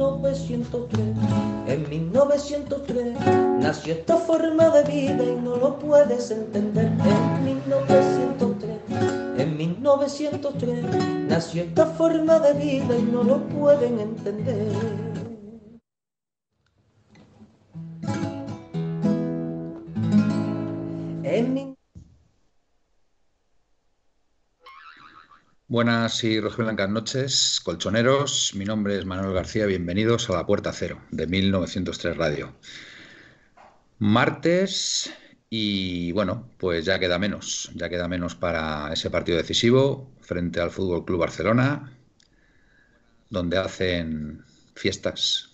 1903. En 1903 nació esta forma de vida y no lo puedes entender. En 1903, en 1903 nació esta forma de vida y no lo pueden entender. En Buenas y rojiblancas noches, colchoneros. Mi nombre es Manuel García. Bienvenidos a La Puerta Cero de 1903 Radio. Martes y bueno, pues ya queda menos. Ya queda menos para ese partido decisivo frente al Fútbol Club Barcelona, donde hacen fiestas.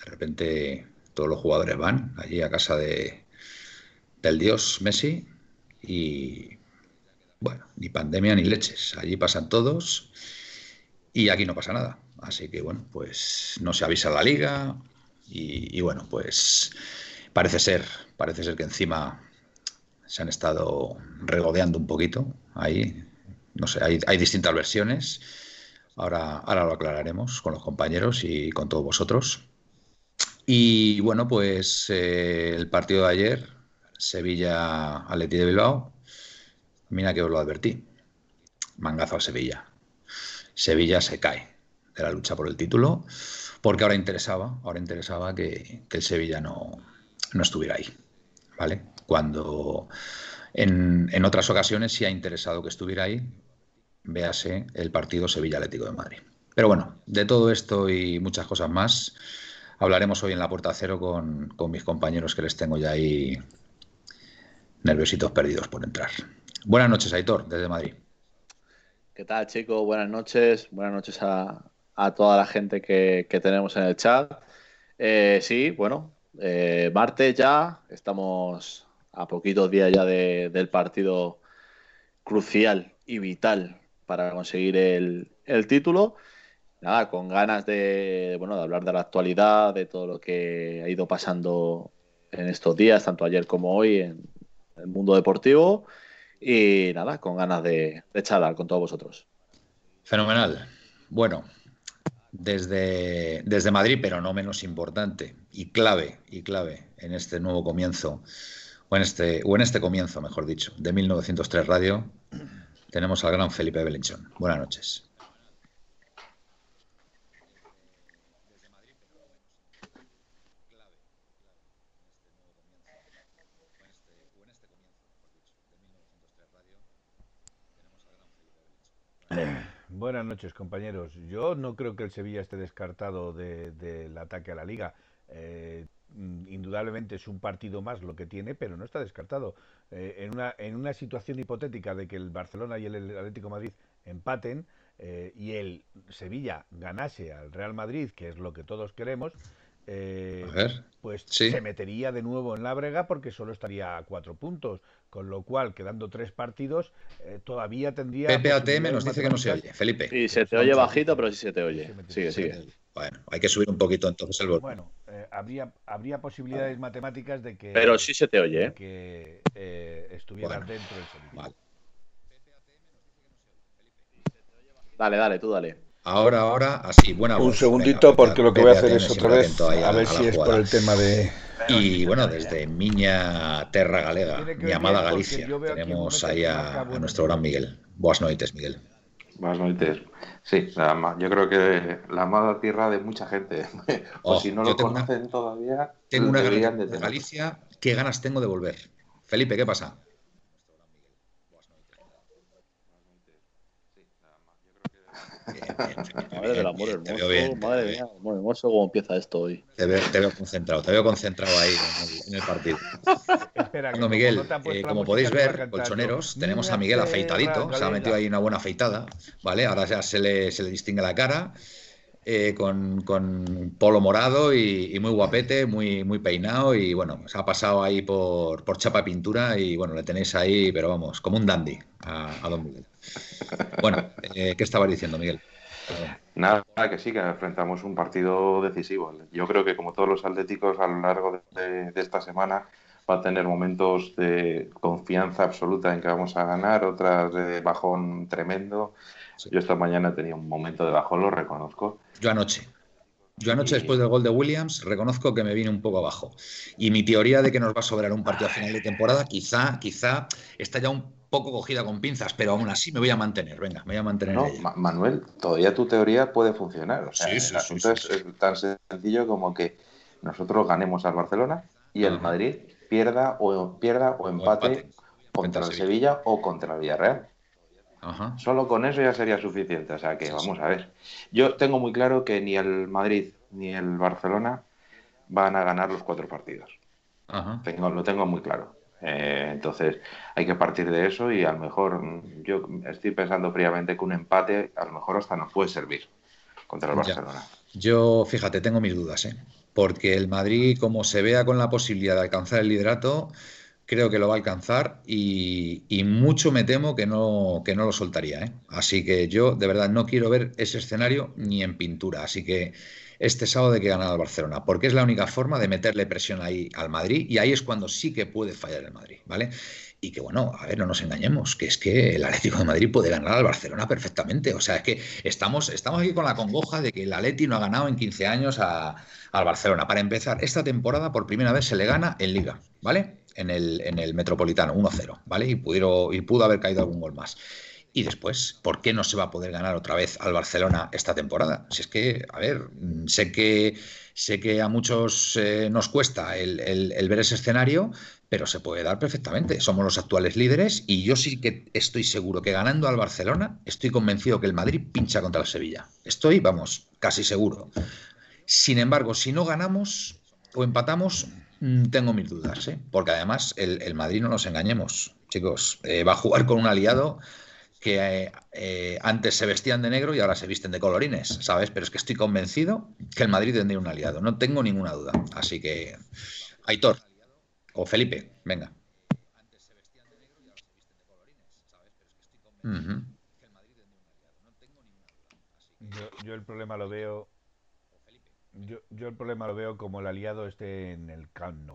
De repente todos los jugadores van allí a casa de, del dios Messi y bueno, ni pandemia ni leches. Allí pasan todos y aquí no pasa nada. Así que bueno, pues no se avisa la liga y, bueno, pues parece ser, parece ser que encima se han estado regodeando un poquito ahí. No sé, hay, distintas versiones. Ahora, ahora lo aclararemos con los compañeros y con todos vosotros. Y bueno, pues eh, el partido de ayer, Sevilla Atleti de Bilbao, Mira que os lo advertí. Mangazo al Sevilla. Sevilla se cae de la lucha por el título porque ahora interesaba, ahora interesaba que, que el Sevilla no, no, estuviera ahí. ¿Vale? Cuando en, en, otras ocasiones sí ha interesado que estuviera ahí, véase el partido Sevilla Atlético de Madrid. Pero bueno, de todo esto y muchas cosas más hablaremos hoy en la puerta cero con, con mis compañeros que les tengo ya ahí nerviositos perdidos por entrar. Buenas noches, Aitor, desde Madrid. ¿Qué tal, chicos? Buenas noches. Buenas noches a, toda la gente que, que, tenemos en el chat. Eh, sí, bueno, eh, martes ya, estamos a poquitos días ya de, del partido crucial y vital para conseguir el, el, título. Nada, con ganas de, bueno, de hablar de la actualidad, de todo lo que ha ido pasando en estos días, tanto ayer como hoy en el mundo deportivo. Y nada, con ganas de, charlar con todos vosotros. Fenomenal. Bueno, desde, desde Madrid, pero no menos importante y clave, y clave en este nuevo comienzo, o en este, o en este comienzo, mejor dicho, de 1903 Radio, tenemos al gran Felipe Belenchón. Buenas noches. Buenas noches, compañeros. Yo no creo que el Sevilla esté descartado del de, ataque a la liga. Eh, indudablemente es un partido más lo que tiene, pero no está descartado. Eh, en, una, en una situación hipotética de que el Barcelona y el Atlético Madrid empaten eh, y el Sevilla ganase al Real Madrid, que es lo que todos queremos, eh, ver, pues sí. se metería de nuevo en la brega porque solo estaría a cuatro puntos, con lo cual, quedando tres partidos, eh, todavía tendría... PPATM nos dice que no se oye, Felipe. Y se te oye bajito, pero sí se te oye. Sigue, sigue. Bueno, hay que subir un poquito entonces el volumen. Bueno, eh, habría, habría posibilidades matemáticas de que... Pero sí se te oye, de que eh, estuviera Bueno, dentro del Sevilla. Vale. Dale, dale, tú dale. Ahora, ahora, así, buena Un voz. segundito, Venga, porque lo que voy a hacer es otra vez, a ver si es por el tema de... Y bueno, desde Miña Terra Galega, mi amada Galicia, tenemos ahí a, nuestro gran. Miguel. Buenas noches, Miguel. Buenas noches. Sí, la yo creo que la amada tierra de mucha gente. o Oh, si no lo una- conocen todavía, Tengo una ganas de. Galicia, qué ganas tengo de volver. Felipe, ¿qué pasa? Bien, bien, Felipe, Madre del amor hermoso, madre mía, amor hermoso, cómo empieza esto hoy. Te veo, te veo concentrado, te veo concentrado ahí en el, en el partido. Espera, Bueno, Miguel, eh, como podéis ver, colchoneros, tenemos a Miguel afeitadito, se ha metido ahí una buena afeitada, ¿vale? Ahora ya se le, se le distingue la cara. Eh, con, con, polo morado y, muy guapete, muy, muy peinado y bueno, se ha pasado ahí por, por chapa pintura y bueno, le tenéis ahí, pero vamos, como un dandy a, don Miguel. Bueno, eh, ¿qué estabas diciendo, Miguel? Nada, que sí, que enfrentamos un partido decisivo. Yo creo que como todos los atléticos a lo largo de, esta semana va a tener momentos de confianza absoluta en que vamos a ganar, otras de bajón tremendo. Yo esta mañana tenía un momento de bajón, lo reconozco. Yo anoche. Yo anoche, después del gol de Williams, reconozco que me vine un poco abajo. Y mi teoría de que nos va a sobrar un partido a final de temporada, quizá, quizá está ya un poco cogida con pinzas, pero aún así me voy a mantener. Venga, me voy a mantener. No, Manuel, todavía tu teoría puede funcionar. O sea, el asunto es, tan sencillo como que nosotros ganemos al Barcelona y el Madrid pierda o pierda o empate, contra el Sevilla. o contra el Villarreal. Solo con eso ya sería suficiente. O sea que vamos a ver. Yo tengo muy claro que ni el Madrid ni el Barcelona van a ganar los cuatro partidos. Tengo, lo tengo muy claro. Eh, entonces hay que partir de eso y a lo mejor yo estoy pensando fríamente que un empate a lo mejor hasta nos puede servir contra el Barcelona. Yo, fíjate, tengo mis dudas, ¿eh? Porque el Madrid, como se vea con la posibilidad de alcanzar el liderato, creo que lo va a alcanzar y, mucho me temo que no, que no lo soltaría. ¿eh? Así que yo de verdad no quiero ver ese escenario ni en pintura. Así que este sábado de que ganar al Barcelona, porque es la única forma de meterle presión ahí al Madrid y ahí es cuando sí que puede fallar el Madrid, ¿vale? Y que bueno, a ver, no nos engañemos, que es que el Atlético de Madrid puede ganar al Barcelona perfectamente. O sea, es que estamos, estamos aquí con la congoja de que el Atleti no ha ganado en 15 años al Barcelona. Para empezar, esta temporada por primera vez se le gana en Liga, ¿vale? En el, en el Metropolitano, 1-0, ¿vale? Y, pudieron, y pudo haber caído algún gol más. Y después, ¿por qué no se va a poder ganar otra vez al Barcelona esta temporada? Si es que, a ver, sé que, sé que a muchos eh, nos cuesta el, ver ese escenario, pero se puede dar perfectamente. Somos los actuales líderes y yo sí que estoy seguro que ganando al Barcelona, estoy convencido que el Madrid pincha contra el Sevilla. Estoy, vamos, casi seguro. Sin embargo, si no ganamos o empatamos, mm, tengo mis dudas, ¿eh? porque además el, Madrid, no nos engañemos, chicos, eh, va a jugar con un aliado que eh, antes se vestían de negro y ahora se visten de colorines, ¿sabes? Pero es que estoy convencido que el Madrid tendría un aliado, no tengo ninguna duda. Así que, Aitor o Felipe, venga. yo, el problema lo veo. Yo, yo, el problema lo veo como el aliado esté en el Camp.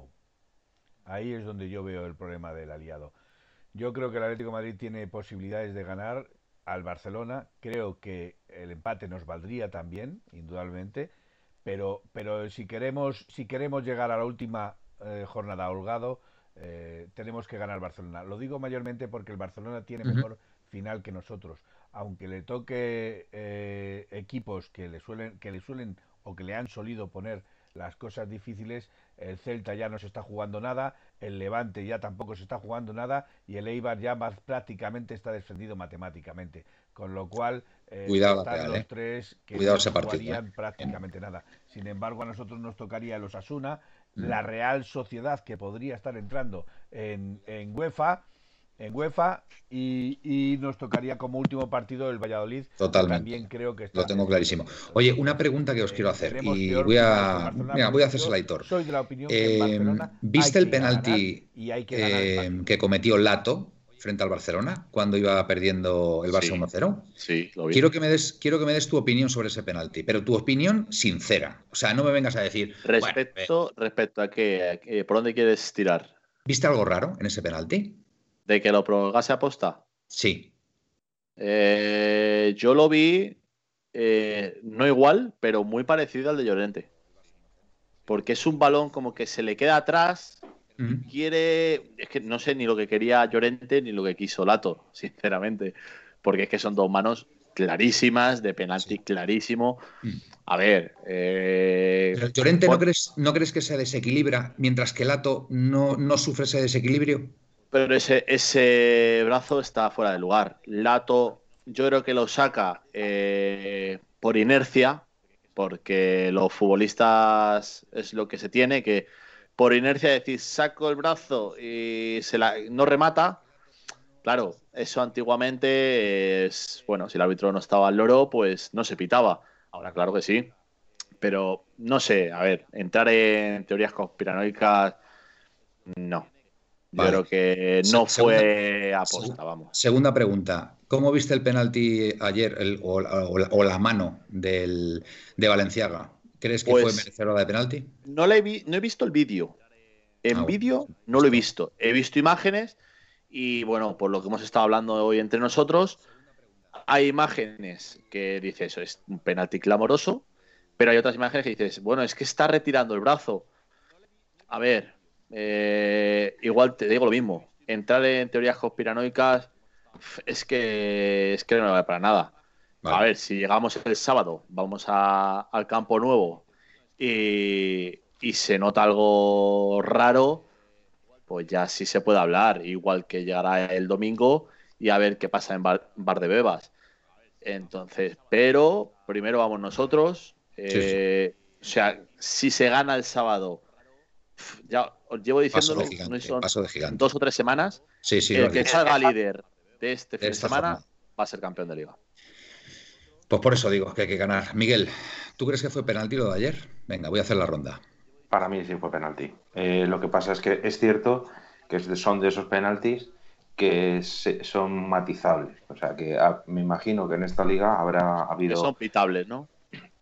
Ahí es donde yo veo el problema del aliado. Yo creo que el Atlético de Madrid tiene posibilidades de ganar al Barcelona. Creo que el empate nos valdría también, indudablemente. Pero, pero si queremos, si queremos llegar a la última eh, jornada holgado, eh, tenemos que ganar Barcelona. Lo digo mayormente porque el Barcelona tiene mejor final que nosotros. Aunque le toque eh, equipos que le suelen, que le suelen o que le han solido poner las cosas difíciles, el Celta ya no se está jugando nada, el Levante ya tampoco se está jugando nada y el Eibar ya más prácticamente está descendido matemáticamente. Con lo cual, eh, Cuidado están los tres que no jugarían prácticamente nada. Sin embargo, a nosotros nos tocaría los Asuna, mm. La Real Sociedad que podría estar entrando en, en UEFA en UEFA y, nos tocaría como último partido el Valladolid. Totalmente. También creo que lo tengo clarísimo. Oye, una pregunta que os quiero hacer y voy a, mira, voy a hacer la Soy de la opinión que eh, ¿Viste el penalti eh, que, cometió Lato frente al Barcelona cuando iba perdiendo el Barça 1-0? Sí, lo vi. Quiero que me des quiero que me des tu opinión sobre ese penalti, pero tu opinión sincera. O sea, no me vengas a decir respecto respecto a qué, por dónde quieres tirar. ¿Viste algo raro en ese penalti? ¿De que lo prolongase a posta? Sí. Eh, yo lo vi eh, no igual, pero muy parecido al de Llorente. Porque es un balón como que se le queda atrás, quiere. Es que no sé ni lo que quería Llorente ni lo que quiso Lato, sinceramente. Porque es que son dos manos clarísimas, de penalti clarísimo. Mm. A ver. Eh, pero Llorente, ¿no, crees, ¿no crees que se desequilibra mientras que Lato no, no sufre ese desequilibrio? Pero ese, ese brazo está fuera de lugar. Lato, yo creo que lo saca eh, por inercia, porque los futbolistas es lo que se tiene, que por inercia decir saco el brazo y se la, no remata. Claro, eso antiguamente es, bueno, si el árbitro no estaba al loro, pues no se pitaba. Ahora, claro que sí. Pero no sé, a ver, entrar en teorías conspiranoicas, no. Yo creo que no fue aposta, vamos. Segunda pregunta. ¿Cómo viste el penalti ayer o, la, mano del, de Valenciaga? ¿Crees que fue pues merecedora de penalti? No, le he, no he visto el vídeo. En ah, vídeo no lo he visto. He visto imágenes y, bueno, por lo que hemos estado hablando hoy entre nosotros, hay imágenes que dices, eso es un penalti clamoroso, pero hay otras imágenes que dices, bueno, es que está retirando el brazo. A ver, eh, igual te digo lo mismo. Entrar en teorías conspiranoicas es que es que no vale para nada. A ver, si llegamos el sábado, vamos al campo nuevo y, se nota algo raro, pues ya sí se puede hablar. Igual que llegará el domingo y a ver qué pasa en Bar, de Bebas. Entonces, pero primero vamos nosotros. Eh, o sea, si se gana el sábado, ya os llevo diciendo dos o tres semanas. Sí, el que salga líder de este fin de, semana va a ser campeón de liga. Pues por eso digo que hay que ganar. Miguel, ¿tú crees que fue penalti lo de ayer? Venga, voy a hacer la ronda. Para mí sí fue penalti. Eh, lo que pasa es que es cierto que son de esos penaltis que son matizables. O sea, que ah, me imagino que en esta liga habrá habido... son pitables, ¿no?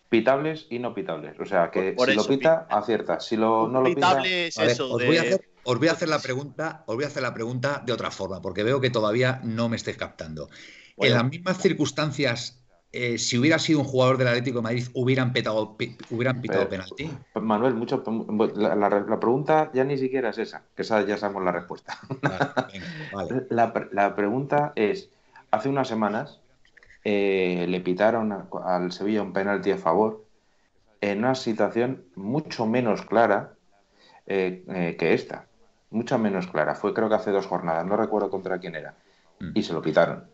Pitables y no pitables. O sea, que si lo pita, acierta. Si lo, no lo pita... Es eso os, voy a hacer, os, voy a hacer, la pregunta, os voy a hacer la pregunta de otra forma, porque veo que todavía no me estáis captando. En las mismas circunstancias eh, si hubiera sido un jugador del Atlético de Madrid, hubieran, petado, hubieran pitado penalti? Manuel, mucho, la, pregunta ya ni siquiera es esa, que esa ya sabemos la respuesta. la, pregunta es, hace unas semanas eh, le pitaron al Sevilla un penalti a favor en una situación mucho menos clara eh, que esta, mucho menos clara. Fue creo que hace dos jornadas, no recuerdo contra quién era, mm. y se lo pitaron.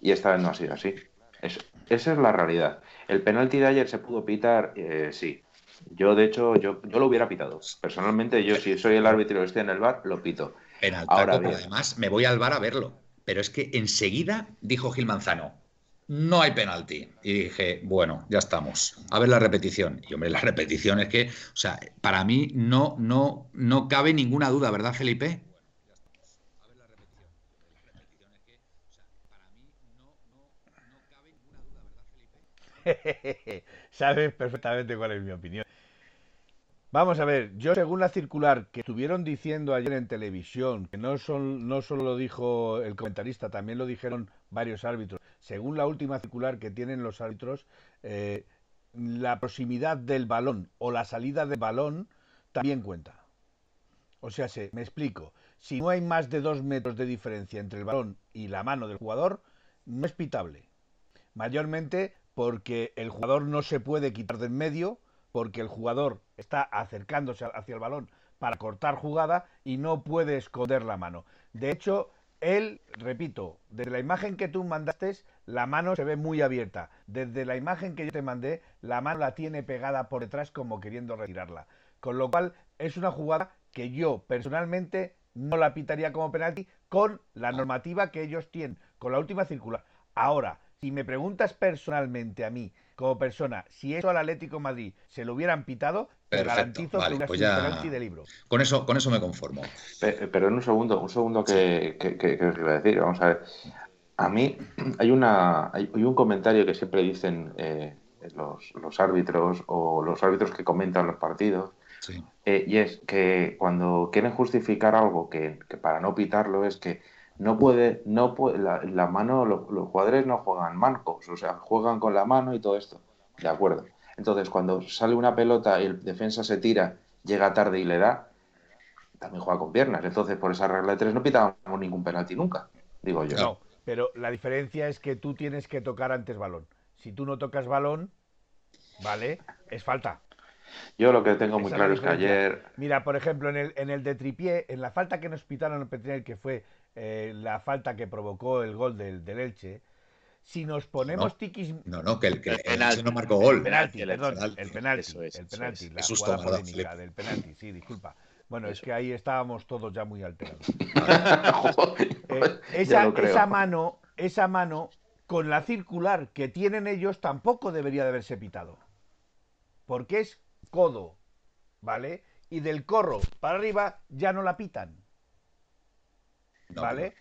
Y esta vez no ha sido así. Eso, esa es la realidad. ¿El penalti de ayer se pudo pitar? Eh, sí. Yo, de hecho, yo, yo lo hubiera pitado. Personalmente, yo si soy el árbitro y estoy en el bar, lo pito. Penalti, Ahora, además, me voy al bar a verlo. Pero es que enseguida dijo Gil Manzano, no hay penalti. Y dije, bueno, ya estamos. A ver la repetición. Y hombre, la repetición es que, o sea, para mí no, no, no cabe ninguna duda, ¿verdad, Felipe? Sabes perfectamente cuál es mi opinión. Vamos a ver, yo según la circular que estuvieron diciendo ayer en televisión, que no, solo lo dijo el comentarista, también lo dijeron varios árbitros, según la última circular que tienen los árbitros, eh, la proximidad del balón o la salida del balón también cuenta. O sea, se, me explico, si no hay más de dos metros de diferencia entre el balón y la mano del jugador, no es pitable. Mayormente porque el jugador no se puede quitar de en medio, porque el jugador está acercándose hacia el balón para cortar jugada y no puede esconder la mano. De hecho, él, repito, desde la imagen que tú mandaste, la mano se ve muy abierta. Desde la imagen que yo te mandé, la mano la tiene pegada por detrás como queriendo retirarla. Con lo cual, es una jugada que yo personalmente no la pitaría como penalti con la normativa que ellos tienen, con la última circular. Ahora, si me preguntas personalmente a mí, como persona, si eso al Atlético Madrid se lo hubieran pitado, te garantizo que hubiera pues ya... de libro. Con eso, con eso me conformo. Pero, en un segundo, un segundo que, os iba a decir, vamos a ver. A mí hay una hay, un comentario que siempre dicen eh, los, árbitros o los árbitros que comentan los partidos. Eh, y es que cuando quieren justificar algo que, que para no pitarlo es que no puede, no puede, la, mano, los, jugadores no juegan mancos, o sea, juegan con la mano y todo esto. De acuerdo. Entonces, cuando sale una pelota y el defensa se tira, llega tarde y le da, también juega con piernas. Entonces, por esa regla de tres no pitamos ningún penalti nunca, digo yo. No, pero la diferencia es que tú tienes que tocar antes balón. Si tú no tocas balón, ¿vale? Es falta. Yo lo que tengo muy claro es que ayer. Mira, por ejemplo, en el, en el de tripié, en la falta que nos pitaron en que fue eh, la falta que provocó el gol del, del Elche, si nos ponemos tiquis... No, no, que el, que el, penalti, no marcó gol. El penalti, perdón, el penalti, el penalti, la jugada polémica del penalti, sí, disculpa. Bueno, es que ahí estábamos todos ya muy alterados. eh, esa, esa, mano, esa mano con la circular que tienen ellos tampoco debería de haberse pitado. Porque es codo, ¿vale? Y del corro para arriba ya no la pitan. ¿Vale?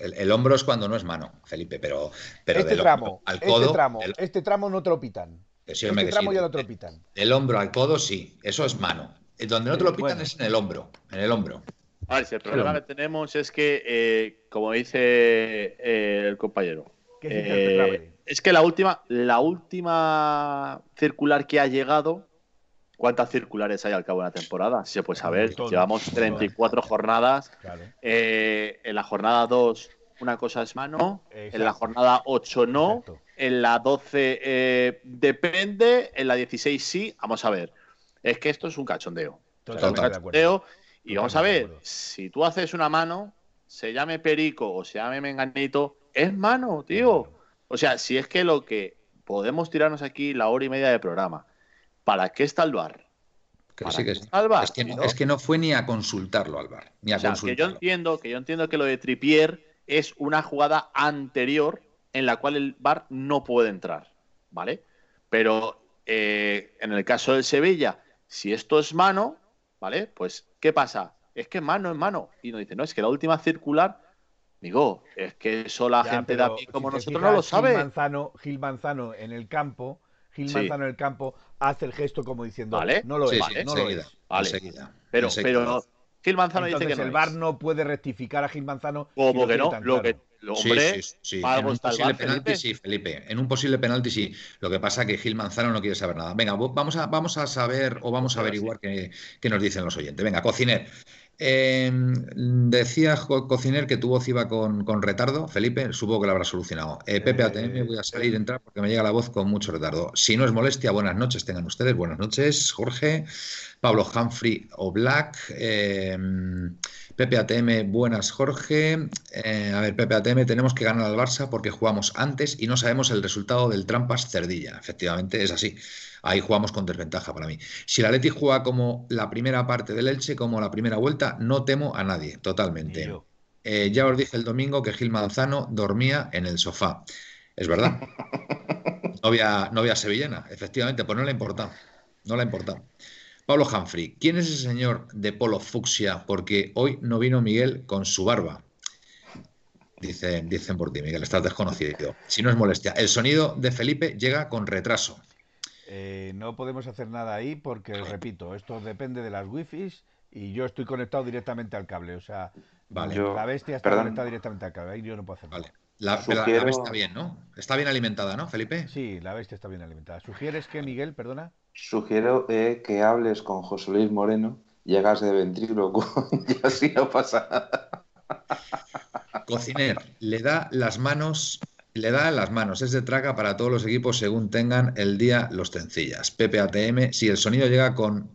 el, hombro es cuando no es mano, Felipe, pero, pero este tramo, al este codo, este tramo, este tramo no te lo pitan. este tramo ya no te lo pitan. El hombro al codo sí, eso es mano. Donde no te lo pitan es en el hombro, en el hombro. el problema que tenemos es que, eh, como dice eh, el compañero, eh, es que la última, la última circular que ha llegado, ¿cuántas circulares hay al cabo de la temporada? Si se puede saber, llevamos 34 jornadas. Eh, en la jornada 2 una cosa es mano, en la jornada 8 no, en la 12 eh, depende, en la 16 sí. Vamos a ver, es que esto es un cachondeo. y vamos a ver, si tú haces una mano, se llame Perico o se llame Menganito, es mano, tío. O sea, si es que lo que podemos tirarnos aquí la hora y media de programa, ¿para qué está el bar? Que sí, que Es, que no, es, que no, fue ni a consultarlo al bar. Ni a o sea, que yo entiendo que yo entiendo que lo de Tripier es una jugada anterior en la cual el bar no puede entrar, ¿vale? Pero eh, en el caso del Sevilla, si esto es mano, ¿vale? Pues, ¿qué pasa? Es que mano es mano. Y nos dice, no, es que la última circular Digo, es que eso la gente de aquí como nosotros no lo sabe. Gil Manzano, Gil Manzano en el campo, Gil Manzano en el campo hace el gesto como diciendo, ¿Vale? no lo es, no lo es. Vale. Pero, pero Gil Manzano dice que no el VAR no puede rectificar a Gil Manzano. Como que no, lo que hombre, sí, sí, En un posible penalti, sí, Felipe. En un posible penalti, sí. Lo que pasa es que Gil Manzano no quiere saber nada. Venga, vamos a, vamos a saber o vamos a averiguar qué, qué, nos dicen los oyentes. Venga, cociner. Eh, decía Cociner que tu voz iba con, retardo. Felipe, supongo que lo habrá solucionado. Eh, Pepe ATM, voy a salir y entrar porque me llega la voz con mucho retardo. Si no es molestia, buenas noches tengan ustedes. Buenas noches, Jorge, Pablo Humphrey o Black. Eh, Pepe ATM, buenas, Jorge. Eh, a ver, Pepe ATM, tenemos que ganar al Barça porque jugamos antes y no sabemos el resultado del Trampas Cerdilla. Efectivamente, es así ahí jugamos con desventaja para mí. Si la Leti juega como la primera parte del Elche, como la primera vuelta, no temo a nadie, totalmente. Eh, ya os dije el domingo que Gil Manzano dormía en el sofá. Es verdad. Novia, novia sevillana, efectivamente, pues no le ha importado. No le ha importado. Pablo Humphrey, ¿quién es ese señor de polo fucsia? Porque hoy no vino Miguel con su barba. Dicen, dicen por ti, Miguel, estás desconocido. Si no es molestia. El sonido de Felipe llega con retraso. Eh, no podemos hacer nada ahí porque, repito, esto depende de las wifi y yo estoy conectado directamente al cable. O sea, la bestia está conectada directamente al cable. Ahí yo no puedo hacer nada. La, bestia está bien, ¿no? Está bien alimentada, ¿no, Felipe? Sí, la bestia está bien alimentada. ¿Sugieres que, Miguel, perdona? Sugiero eh, que hables con José Luis Moreno, llegas de ventríloco y así no pasa Cociner, le da las manos le da las manos, es de traga para todos los equipos según tengan el día los sencillas. PPATM, si el sonido llega con,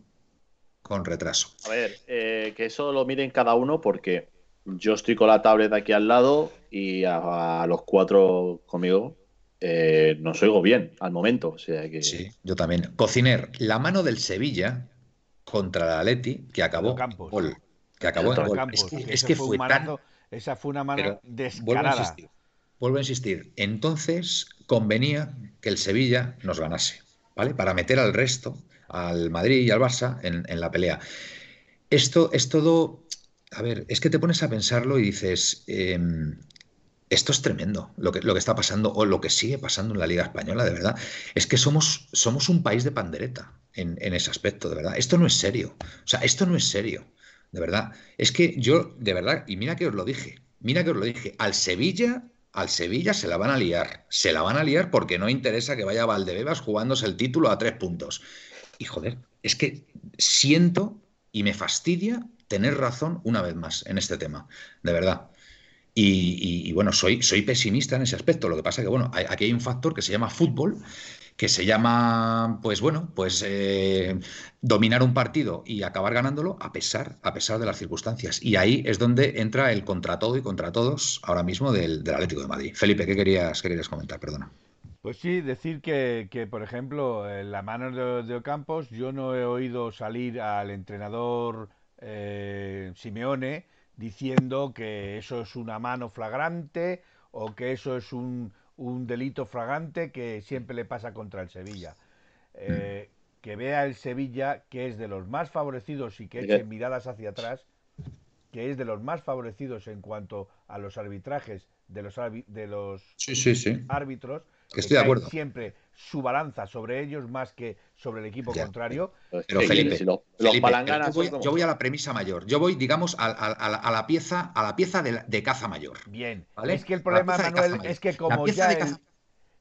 con retraso. A ver, eh, que eso lo miren cada uno porque yo estoy con la tablet aquí al lado y a, los cuatro conmigo eh, no os oigo bien al momento. O sea que... Sí, yo también. Cociner, la mano del Sevilla contra la Leti que acabó gol. Que acabó en gol. es que, fue, Esa fue una mano descarada vuelvo a insistir, entonces convenía que el Sevilla nos ganase, ¿vale? Para meter al resto, al Madrid y al Barça, en, la pelea. Esto es todo. A ver, es que te pones a pensarlo y dices. Em, esto es tremendo lo que, está pasando o lo que sigue pasando en la Liga Española, de verdad. Es que somos, un país de pandereta en, en, ese aspecto, de verdad. Esto no es serio. O sea, esto no es serio, de verdad. Es que yo, de verdad, y mira que os lo dije, mira que os lo dije, al Sevilla al Sevilla se la van a liar. Se la van a liar porque no interesa que vaya Valdebebas jugándose el título a tres puntos. Y joder, es que siento y me fastidia tener razón una vez más en este tema, de verdad. Y, bueno, soy, soy pesimista en ese aspecto. Lo que pasa es que, bueno, aquí hay un factor que se llama fútbol que se llama, pues bueno, pues eh, dominar un partido y acabar ganándolo a pesar, a pesar de las circunstancias. Y ahí es donde entra el contra todo y contra todos ahora mismo del, Atlético de Madrid. Felipe, ¿qué querías, querías comentar? Perdona. Pues sí, decir que, que por ejemplo, en la mano de, de, Ocampos, yo no he oído salir al entrenador eh, Simeone diciendo que eso es una mano flagrante o que eso es un, un delito fragante que siempre le pasa contra el Sevilla. Eh, que vea el Sevilla, que es de los más favorecidos y que eche miradas hacia atrás, que es de los más favorecidos en cuanto a los arbitrajes de los, de los árbitros. Estoy de acuerdo. Siempre su balanza sobre ellos más que sobre el equipo contrario. Pero Felipe, yo, voy, a la premisa mayor. Yo voy, digamos, a, la pieza, a la pieza de, caza mayor. Bien. Es que el problema, Manuel, es que como ya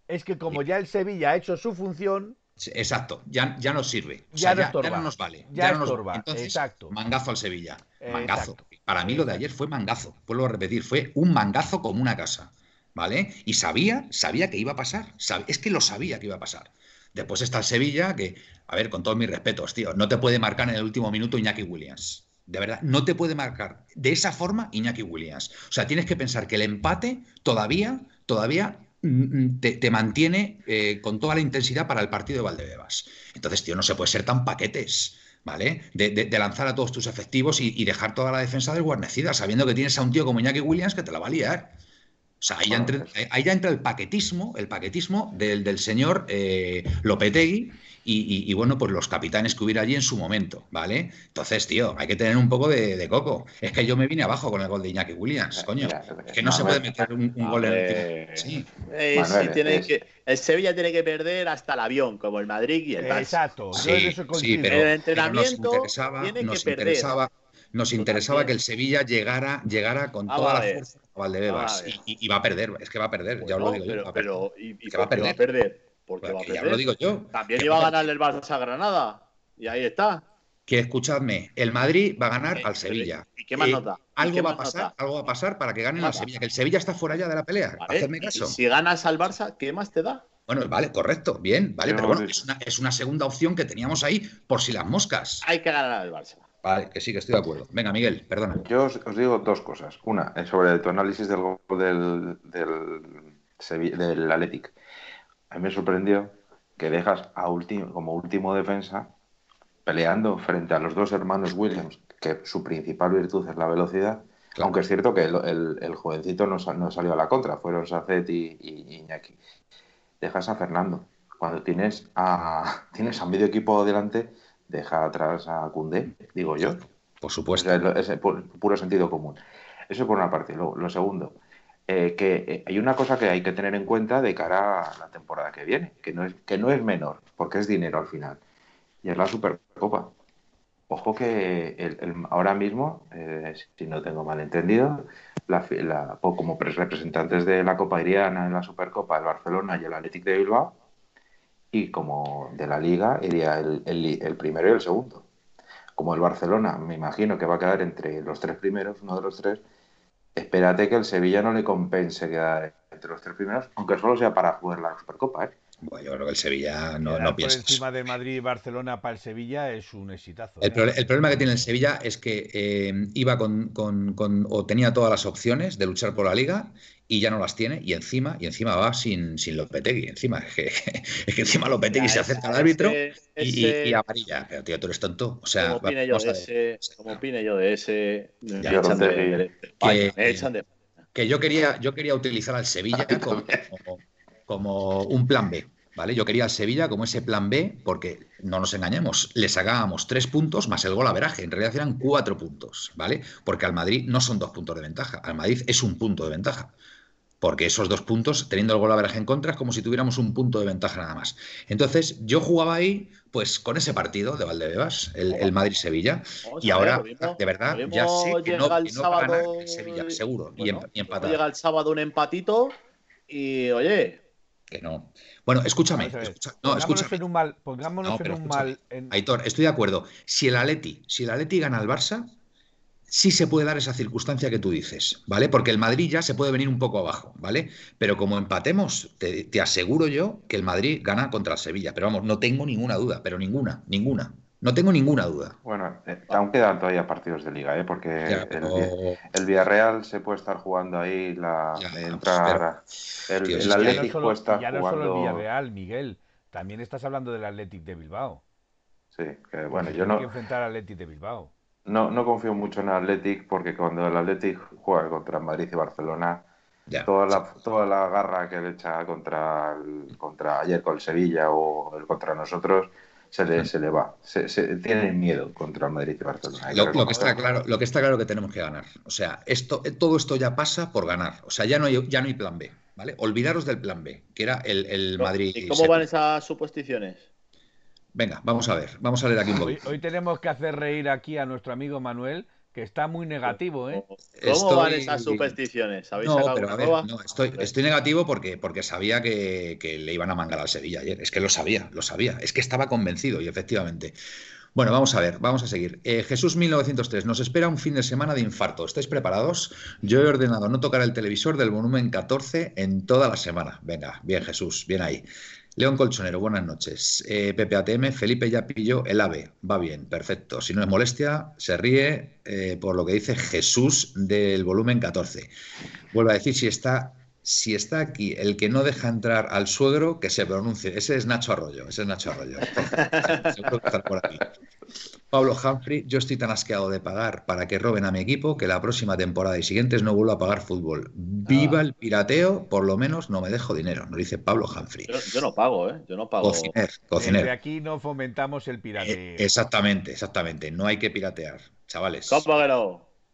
es que como ya el Sevilla ha hecho su función, Exacto, ya, ya nos sirve. ya, no nos vale. Ya, no nos Entonces, Exacto. mangazo al Sevilla. Mangazo. Para mí lo de ayer fue mangazo. Vuelvo a repetir, fue un mangazo como una casa. ¿Vale? Y sabía, sabía que iba a pasar. Es que lo sabía que iba a pasar. Después está el Sevilla, que, a ver, con todos mis respetos, tío, no te puede marcar en el último minuto Iñaki Williams. De verdad, no te puede marcar de esa forma Iñaki Williams. O sea, tienes que pensar que el empate todavía, todavía Mm, mm, te, mantiene eh, con toda la intensidad para el partido de Valdebebas. Entonces, tío, no se puede ser tan paquetes. ¿Vale? De, lanzar a todos tus efectivos y, dejar toda la defensa desguarnecida, sabiendo que tienes a un tío como Iñaki Williams que te la va a liar. O sea, ahí, ya, entra, el paquetismo, el paquetismo del, señor eh, Lopetegui y, bueno, pues los capitanes que hubiera allí en su momento, ¿vale? Entonces, tío, hay que tener un poco de, coco. Es que yo me vine abajo con el gol de Iñaki Williams, coño. es que no se puede meter un, gol en el sí. Eh, tiene que, el Sevilla tiene que perder hasta el avión, como el Madrid y el Barça. Exacto, sí, sí, pero, el entrenamiento nos interesaba, tiene nos que interesaba, perder. Nos interesaba que el Sevilla llegara, llegara con toda la fuerza a Valdebebas. y, va a perder, es que va a perder, ya os lo digo pero, yo. Pero, y, va a perder porque va a Ya lo digo yo. También iba a ganar el Barça a Granada. Y ahí está. Que escuchadme, el Madrid va a ganar al Sevilla. ¿Y qué más eh, nota? Algo va a pasar, algo va a pasar para que ganen al Sevilla. Que el Sevilla está fuera ya de la pelea. caso. si ganas al Barça, ¿qué más te da? Bueno, vale, correcto, bien, vale, pero bueno, es una, es una, segunda opción que teníamos ahí por si las moscas. Hay que ganar al Barça. Vale, que sí, que estoy de acuerdo. Venga, Miguel, perdona. Yo os, digo dos cosas. Una, sobre tu análisis del gol del, del, del Athletic. A mí me sorprendió que dejas a como último defensa peleando frente a los dos hermanos Williams, que su principal virtud es la velocidad, aunque es cierto que el, jovencito no, salió a la contra, fueron Sacet y, Iñaki. Dejas a Fernando. Cuando tienes a, tienes a medio equipo delante, deja atrás a Cundé, digo yo. Por supuesto. Es, puro sentido común. Eso por una parte. lo segundo, eh, que eh, hay una cosa que hay que tener en cuenta de cara a la temporada que viene, que no es, que no es menor, porque es dinero al final, y es la Supercopa. Ojo que el, ahora mismo, eh, si no tengo mal entendido, la, como representantes de la Copa Iriana en la Supercopa, el Barcelona y el Athletic de Bilbao, y como de la Liga iría el, el primero y el segundo. Como el Barcelona, me imagino que va a quedar entre los tres primeros, uno de los tres, espérate que el Sevilla no le compense quedar entre los tres primeros, aunque solo sea para jugar la Supercopa. ¿eh? Bueno, yo creo que el Sevilla no, no piensa. Por encima de Madrid y Barcelona para el Sevilla es un exitazo. El, ¿eh? problema que tiene el Sevilla es que eh, iba con, con, con, o tenía todas las opciones de luchar por la liga y ya no las tiene y encima y encima va sin, sin Lopetegui encima es que, es que encima Lopetegui se acerca al árbitro y, y, amarilla pero tío tú eres tonto o sea como opine yo de ese como opine yo de ese que, yo quería yo quería utilizar al Sevilla como, como, un plan B ¿Vale? Yo quería al Sevilla como ese plan B, porque no nos engañemos, le sacábamos tres puntos más el gol a veraje. En realidad eran cuatro puntos, ¿vale? Porque al Madrid no son dos puntos de ventaja, al Madrid es un punto de ventaja porque esos dos puntos, teniendo el gol a en contra, es como si tuviéramos un punto de ventaja nada más. Entonces, yo jugaba ahí, pues con ese partido de Valdebebas, el, Madrid-Sevilla, y ahora, de verdad, ya sé que no, que no va a ganar el Sevilla, seguro, y, em. Llega el sábado un empatito y, oye... Que no. Bueno, escúchame. no, escúchame. En un mal, pongámonos en un mal. Aitor, estoy de acuerdo. Si el Atleti, si el Atleti gana al Barça, sí se puede dar esa circunstancia que tú dices, ¿vale? Porque el Madrid ya se puede venir un poco abajo, ¿vale? Pero como empatemos, te, aseguro yo que el Madrid gana contra el Sevilla. Pero vamos, no tengo ninguna duda, pero ninguna, ninguna. No tengo ninguna duda. Bueno, eh, aún quedan todavía partidos de liga, ¿eh? Porque el, Villarreal se puede estar jugando ahí, la entrar, el, el Atlético puede estar ya no solo el Villarreal, Miguel. También estás hablando del Atlético de Bilbao. Sí, que bueno, yo no. que enfrentar al Atlético de Bilbao no, no confío mucho en el Athletic porque cuando el Athletic juega contra Madrid y Barcelona, Toda, la, toda la garra que le echa contra, contra ayer con el Sevilla o el contra nosotros se le, se le va. Se, tiene miedo contra el Madrid y Barcelona. Lo, que está claro, lo que está claro que tenemos que ganar. O sea, esto, todo esto ya pasa por ganar. O sea, ya no hay, ya no hay plan B. ¿vale? Olvidaros del plan B, que era el, el Madrid. ¿Y cómo van esas suposiciones? Venga, vamos a ver, vamos a leer aquí un poco. Hoy, tenemos que hacer reír aquí a nuestro amigo Manuel, que está muy negativo, ¿eh? ¿Cómo van esas supersticiones? no, pero a ver, no, estoy, estoy negativo porque, porque sabía que, que, le iban a mangar al Sevilla ayer. Es que lo sabía, lo sabía. Es que estaba convencido y efectivamente. Bueno, vamos a ver, vamos a seguir. Eh, Jesús 1903, nos espera un fin de semana de infarto. ¿Estáis preparados? Yo he ordenado no tocar el televisor del volumen 14 en toda la semana. Venga, bien Jesús, bien ahí. León Colchonero, buenas noches. Eh, PPATM, Felipe ya pilló el ave. Va bien, perfecto. Si no es molestia, se ríe eh, por lo que dice Jesús del volumen 14. Vuelvo a decir si está si está aquí el que no deja entrar al suegro, que se pronuncie. Ese es Nacho Arroyo, ese es Nacho Arroyo. Pablo Humphrey, yo estoy tan asqueado de pagar para que roben a mi equipo que la próxima temporada y siguientes no vuelvo a pagar fútbol. Viva ah. el pirateo, por lo menos no me dejo dinero, nos dice Pablo Humphrey. Yo, no pago, ¿eh? Yo no pago. Cociner, cociner. aquí no fomentamos el pirateo. Eh, exactamente, exactamente. No hay que piratear, chavales.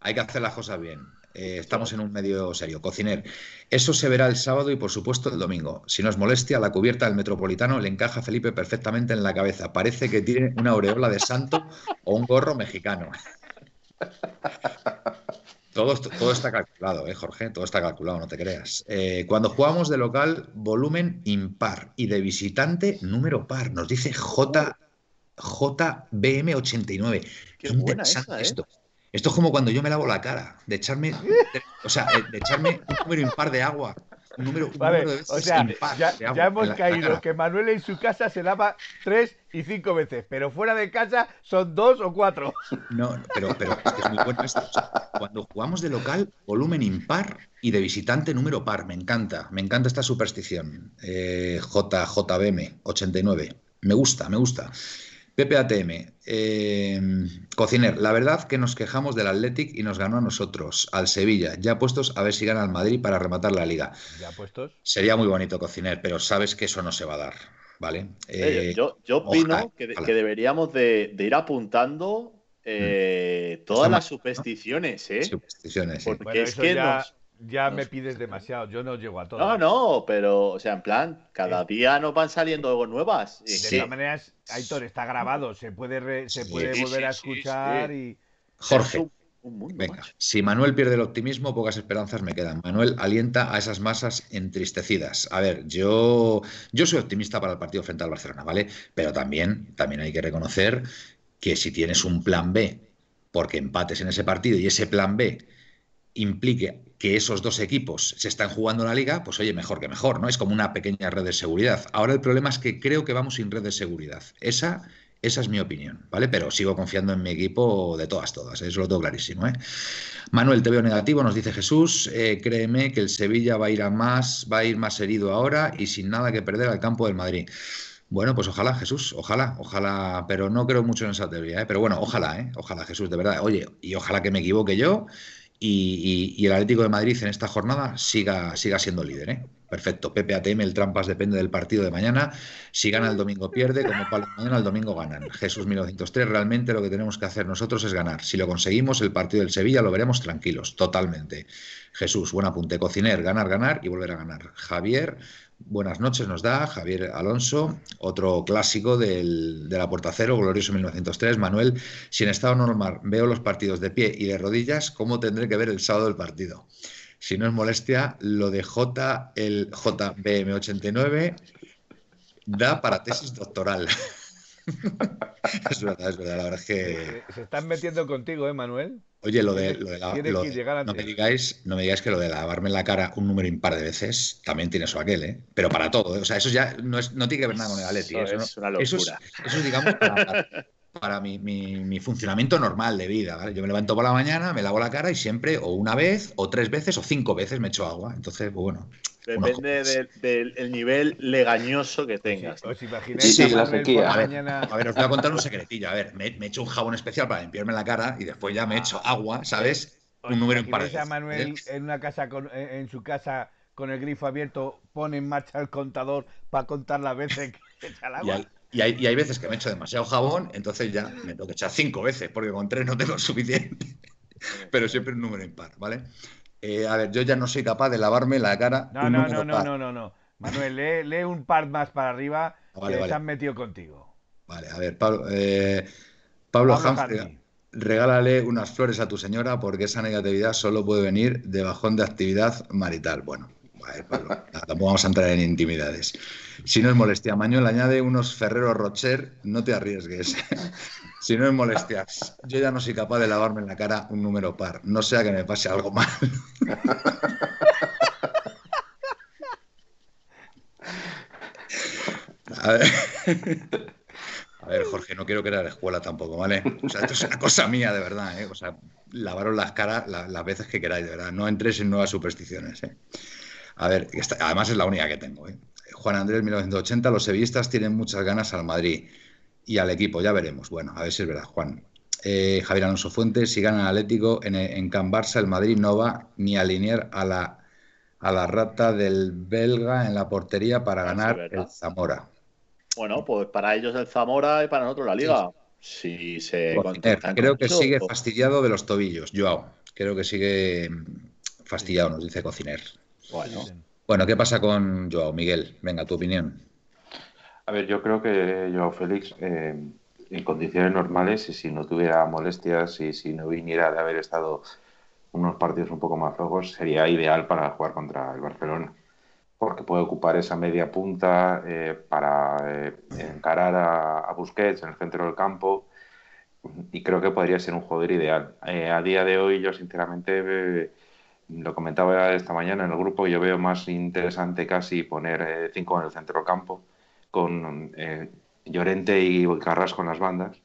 Hay que hacer las cosas bien. Eh, estamos en un medio serio. Cociner. Eso se verá el sábado y por supuesto el domingo. Si no es molestia, la cubierta del Metropolitano le encaja a Felipe perfectamente en la cabeza. Parece que tiene una aureola de santo o un gorro mexicano. Todo, todo, está calculado, ¿eh, Jorge? Todo está calculado, no te creas. Eh, cuando jugamos de local, volumen impar y de visitante, número par. Nos dice J, JBM89. Qué, buena esa, ¿eh? esto. Esto es como cuando yo me lavo la cara, de echarme, o sea, de, echarme un número impar de agua. Un número, vale, o sea, ya, hemos caído que Manuel en su casa se lava tres y cinco veces, pero fuera de casa son dos o cuatro. No, pero, pero es, que es muy bueno esto. cuando jugamos de local, volumen impar y de visitante número par. Me encanta, me encanta esta superstición. Eh, JJBM 89. Me gusta, me gusta. PPATM, eh, Cociner, la verdad que nos quejamos del Athletic y nos ganó a nosotros, al Sevilla, ya puestos a ver si gana el Madrid para rematar la liga. ¿Ya puestos? Sería muy bonito, Cociner, pero sabes que eso no se va a dar, ¿vale? Eh, yo, opino que, deberíamos de, ir apuntando eh, mm. todas las supersticiones, ¿eh? Supersticiones. Porque es que nos, ya me pides demasiado, yo no llego a todo. No, no, pero, o sea, en plan, cada día nos van saliendo algo nuevas. De todas maneras, Aitor, está grabado, se puede, se puede volver a escuchar y. Jorge. Venga, si Manuel pierde el optimismo, pocas esperanzas me quedan. Manuel alienta a esas masas entristecidas. A ver, yo, yo soy optimista para el partido frente al Barcelona, ¿vale? Pero también, también hay que reconocer que si tienes un plan B, porque empates en ese partido y ese plan B implique que esos dos equipos se están jugando la liga, pues oye, mejor que mejor, ¿no? Es como una pequeña red de seguridad. Ahora el problema es que creo que vamos sin red de seguridad. Esa, esa es mi opinión, ¿vale? Pero sigo confiando en mi equipo de todas, todas, ¿eh? eso lo tengo clarísimo, ¿eh? Manuel, te veo negativo, nos dice Jesús, eh, créeme que el Sevilla va a ir a más, va a ir más herido ahora y sin nada que perder al campo del Madrid. Bueno, pues ojalá, Jesús, ojalá, ojalá, pero no creo mucho en esa teoría, ¿eh? pero bueno, ojalá, ¿eh? ojalá, Jesús, de verdad. Oye, y ojalá que me equivoque yo y, el Atlético de Madrid en esta jornada siga, siga siendo líder. ¿eh? Perfecto. Pepe ATM, el trampas depende del partido de mañana. Si gana el domingo pierde, como para mañana el domingo ganan. Jesús 1903, realmente lo que tenemos que hacer nosotros es ganar. Si lo conseguimos, el partido del Sevilla lo veremos tranquilos, totalmente. Jesús, buen apunte. Cociner, ganar, ganar y volver a ganar. Javier, buenas noches nos da Javier Alonso, otro clásico del, de la Puerta Cero, glorioso 1903. Manuel, si en estado normal veo los partidos de pie y de rodillas, ¿cómo tendré que ver el sábado el partido? Si no es molestia, lo de J, el JBM89 da para tesis doctoral. Es verdad, es verdad, la verdad es que... Se están metiendo contigo, ¿eh, Manuel? Oye, lo de, lo de la. no, me digáis, no me digáis que lo de lavarme en la cara un número impar de veces también tiene su aquel, ¿eh? Pero para todo, ¿eh? O sea, eso ya no, es, no tiene que ver nada con el Atleti. Eso, es una locura. Eso es, digamos, para, mi, mi, funcionamiento normal de vida, ¿vale? Yo me levanto por la mañana, me lavo la cara y siempre, o una vez, o tres veces, o cinco veces me echo agua. Entonces, pues bueno. Depende del, nivel legañoso que tengas. Os imagináis la A ver, os voy a contar un secretillo. A ver, me, me echo un jabón especial para limpiarme la cara y después ya me echo agua, ¿sabes? un número impar. a Manuel en una casa en su casa con el grifo abierto, pone en marcha el contador para contar las veces que echa el agua. Y hay, y hay, veces que me echo demasiado jabón, entonces ya me tengo que echar cinco veces, porque con tres no tengo suficiente. Pero siempre un número impar, ¿vale? Eh, a ver, yo ya no soy capaz de lavarme la cara. No, no, no, no, no, no, no. Manuel, lee, un par más para arriba ah, que se han metido contigo. Vale, a ver, Pablo, eh, Pablo, regálale unas flores a tu señora porque esa negatividad solo puede venir de bajón de actividad marital. Bueno, tampoco vamos a entrar en intimidades. Si no es molestia, Mañuel añade unos Ferrero Rocher, no te arriesgues. si no es molestia, yo ya no soy capaz de lavarme en la cara un número par, no sea que me pase algo mal. A ver. Jorge, no quiero la escuela tampoco, ¿vale? O sea, esto es una cosa mía, de verdad, ¿eh? O sea, lavaros las caras las veces que queráis, de verdad. No entréis en nuevas supersticiones, ¿eh? A ver, además es la única que tengo, ¿eh? Juan Andrés, 1980, los sevillistas tienen muchas ganas al Madrid y al equipo, ya veremos. Bueno, a ver si es verdad, Juan. Eh, Javier Alonso Fuentes, si gana el Atlético en, en Can Barça, el Madrid no va ni a alinear a la, a la rata del belga en la portería para ganar el Zamora. Bueno, pues para ellos el Zamora y para nosotros la Liga. Si se Creo que sigue pues fastidiado de los tobillos, Joao. Creo que sigue fastidiado, nos dice Cociner. Bueno. Bueno, ¿qué pasa con Joao? Miguel, venga, tu opinión. A ver, yo creo que Joao Félix, eh, en condiciones normales, y si no tuviera molestias y si no viniera de haber estado unos partidos un poco más flojos, sería ideal para jugar contra el Barcelona porque puede ocupar esa media punta eh, para eh, encarar a, Busquets en el centro del campo y creo que podría ser un jugador ideal. Eh, a día de hoy yo sinceramente lo comentaba esta mañana en el grupo, yo veo más interesante casi poner cinco en el centro del campo con Llorente y Carrasco en las bandas.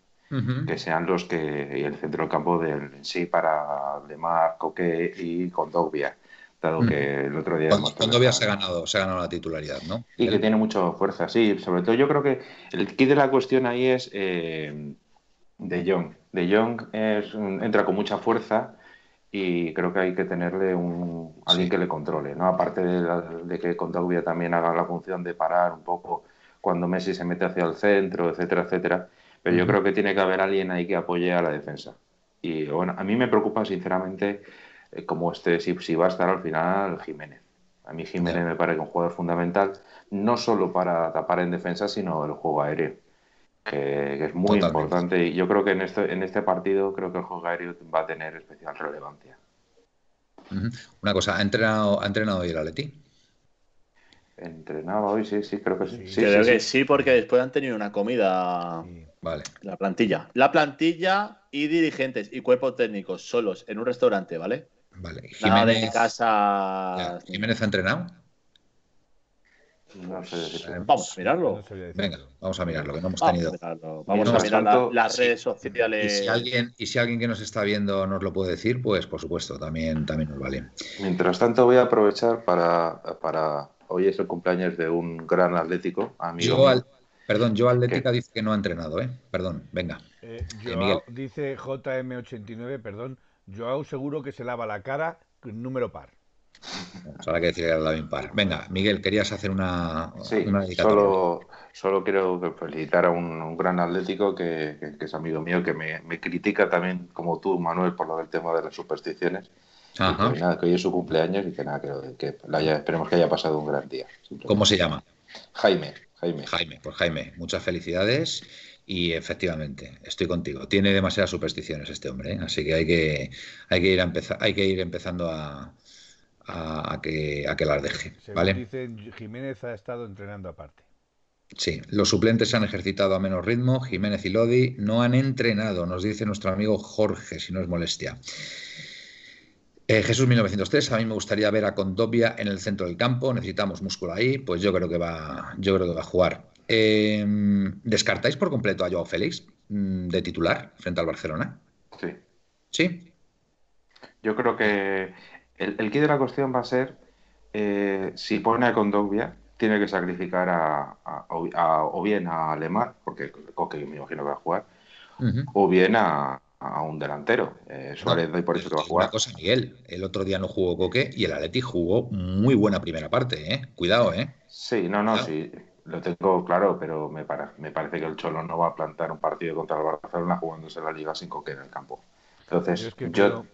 que sean los que y el centro del campo del en sí para Lemar, Coque y Condogbia dado que el otro día... Cuando, había se ha, ganado, se ha ganado la titularidad, ¿no? Y que tiene mucha fuerza, sí. Sobre todo yo creo que el kit de la cuestión ahí es eh, De Jong. De Jong es entra con mucha fuerza y creo que hay que tenerle un alguien que le controle, ¿no? Aparte de, de que Contaubia también haga la función de parar un poco cuando Messi se mete hacia el centro, etcétera, etcétera. Pero yo creo que tiene que haber alguien ahí que apoye a la defensa. Y bueno, a mí me preocupa sinceramente eh, como este, si, si, va a estar al final Jiménez. A mí Jiménez me parece un jugador fundamental, no solo para tapar en defensa, sino el juego aéreo, que, es muy importante. Y yo creo que en este, en este partido creo que el juego aéreo va a tener especial relevancia. Una cosa, ¿ha entrenado, ¿ha entrenado hoy el Atleti? Entrenaba hoy, sí, sí, creo que sí. sí creo que sí, porque después han tenido una comida. Vale. La plantilla. La plantilla y dirigentes y cuerpos técnicos solos en un restaurante, ¿vale? Vale. Jiménez, de casa. ¿Jiménez ha entrenado? No sé Vamos a mirarlo. Venga, vamos a mirarlo, que no hemos tenido. Vamos a, mirar las redes sociales. Y si, alguien, y si alguien que nos está viendo nos lo puede decir, pues por supuesto, también, también nos vale. Mientras tanto, voy a aprovechar para. para... Hoy es el cumpleaños de un gran atlético, amigo. Yo Perdón, yo Atlética dice que no ha entrenado, ¿eh? Perdón, venga. Eh, eh dice JM89, perdón, Joao seguro que se lava la cara número par. Pues ahora que decir que era la impar. Venga, Miguel, querías hacer una, sí, solo, solo, quiero felicitar a un, gran atlético que, es amigo mío, que me, critica también, como tú, Manuel, por lo del tema de las supersticiones. Ajá. nada, que hoy es su cumpleaños y que nada, que, esperemos que haya pasado un gran día. ¿Cómo se llama? Jaime. Jaime. Jaime, pues Jaime, muchas felicidades y efectivamente, estoy contigo. Tiene demasiadas supersticiones este hombre, ¿eh? así que hay que, hay que ir, a empezar, hay que ir empezando a, a, que, a que las deje. ¿vale? Dicen, Jiménez ha estado entrenando aparte. Sí, los suplentes se han ejercitado a menos ritmo. Jiménez y Lodi no han entrenado, nos dice nuestro amigo Jorge, si no es molestia. Eh, Jesús 1903, a mí me gustaría ver a Condovia en el centro del campo, necesitamos músculo ahí, pues yo creo que va, yo creo que va a jugar. Em, ¿Descartáis por completo a Joao Félix mm, de titular frente al Barcelona? Sí. ¿Sí? Yo creo que el, el de la cuestión va a ser eh, si pone a Condogbia, tiene que sacrificar a, o bien a Lemar, porque Coque me imagino que va a jugar, o bien a, a, un delantero. Eh, Suárez doy por eso que va a jugar. Una cosa, Miguel, el otro día no jugó Coque y el Atleti jugó muy buena primera parte, ¿eh? Cuidado, ¿eh? Sí, no, no, sí, lo tengo claro, pero me, me parece que el Cholo no va a plantar un partido contra el Barcelona jugándose la Liga sin Coque en el campo. Entonces, yo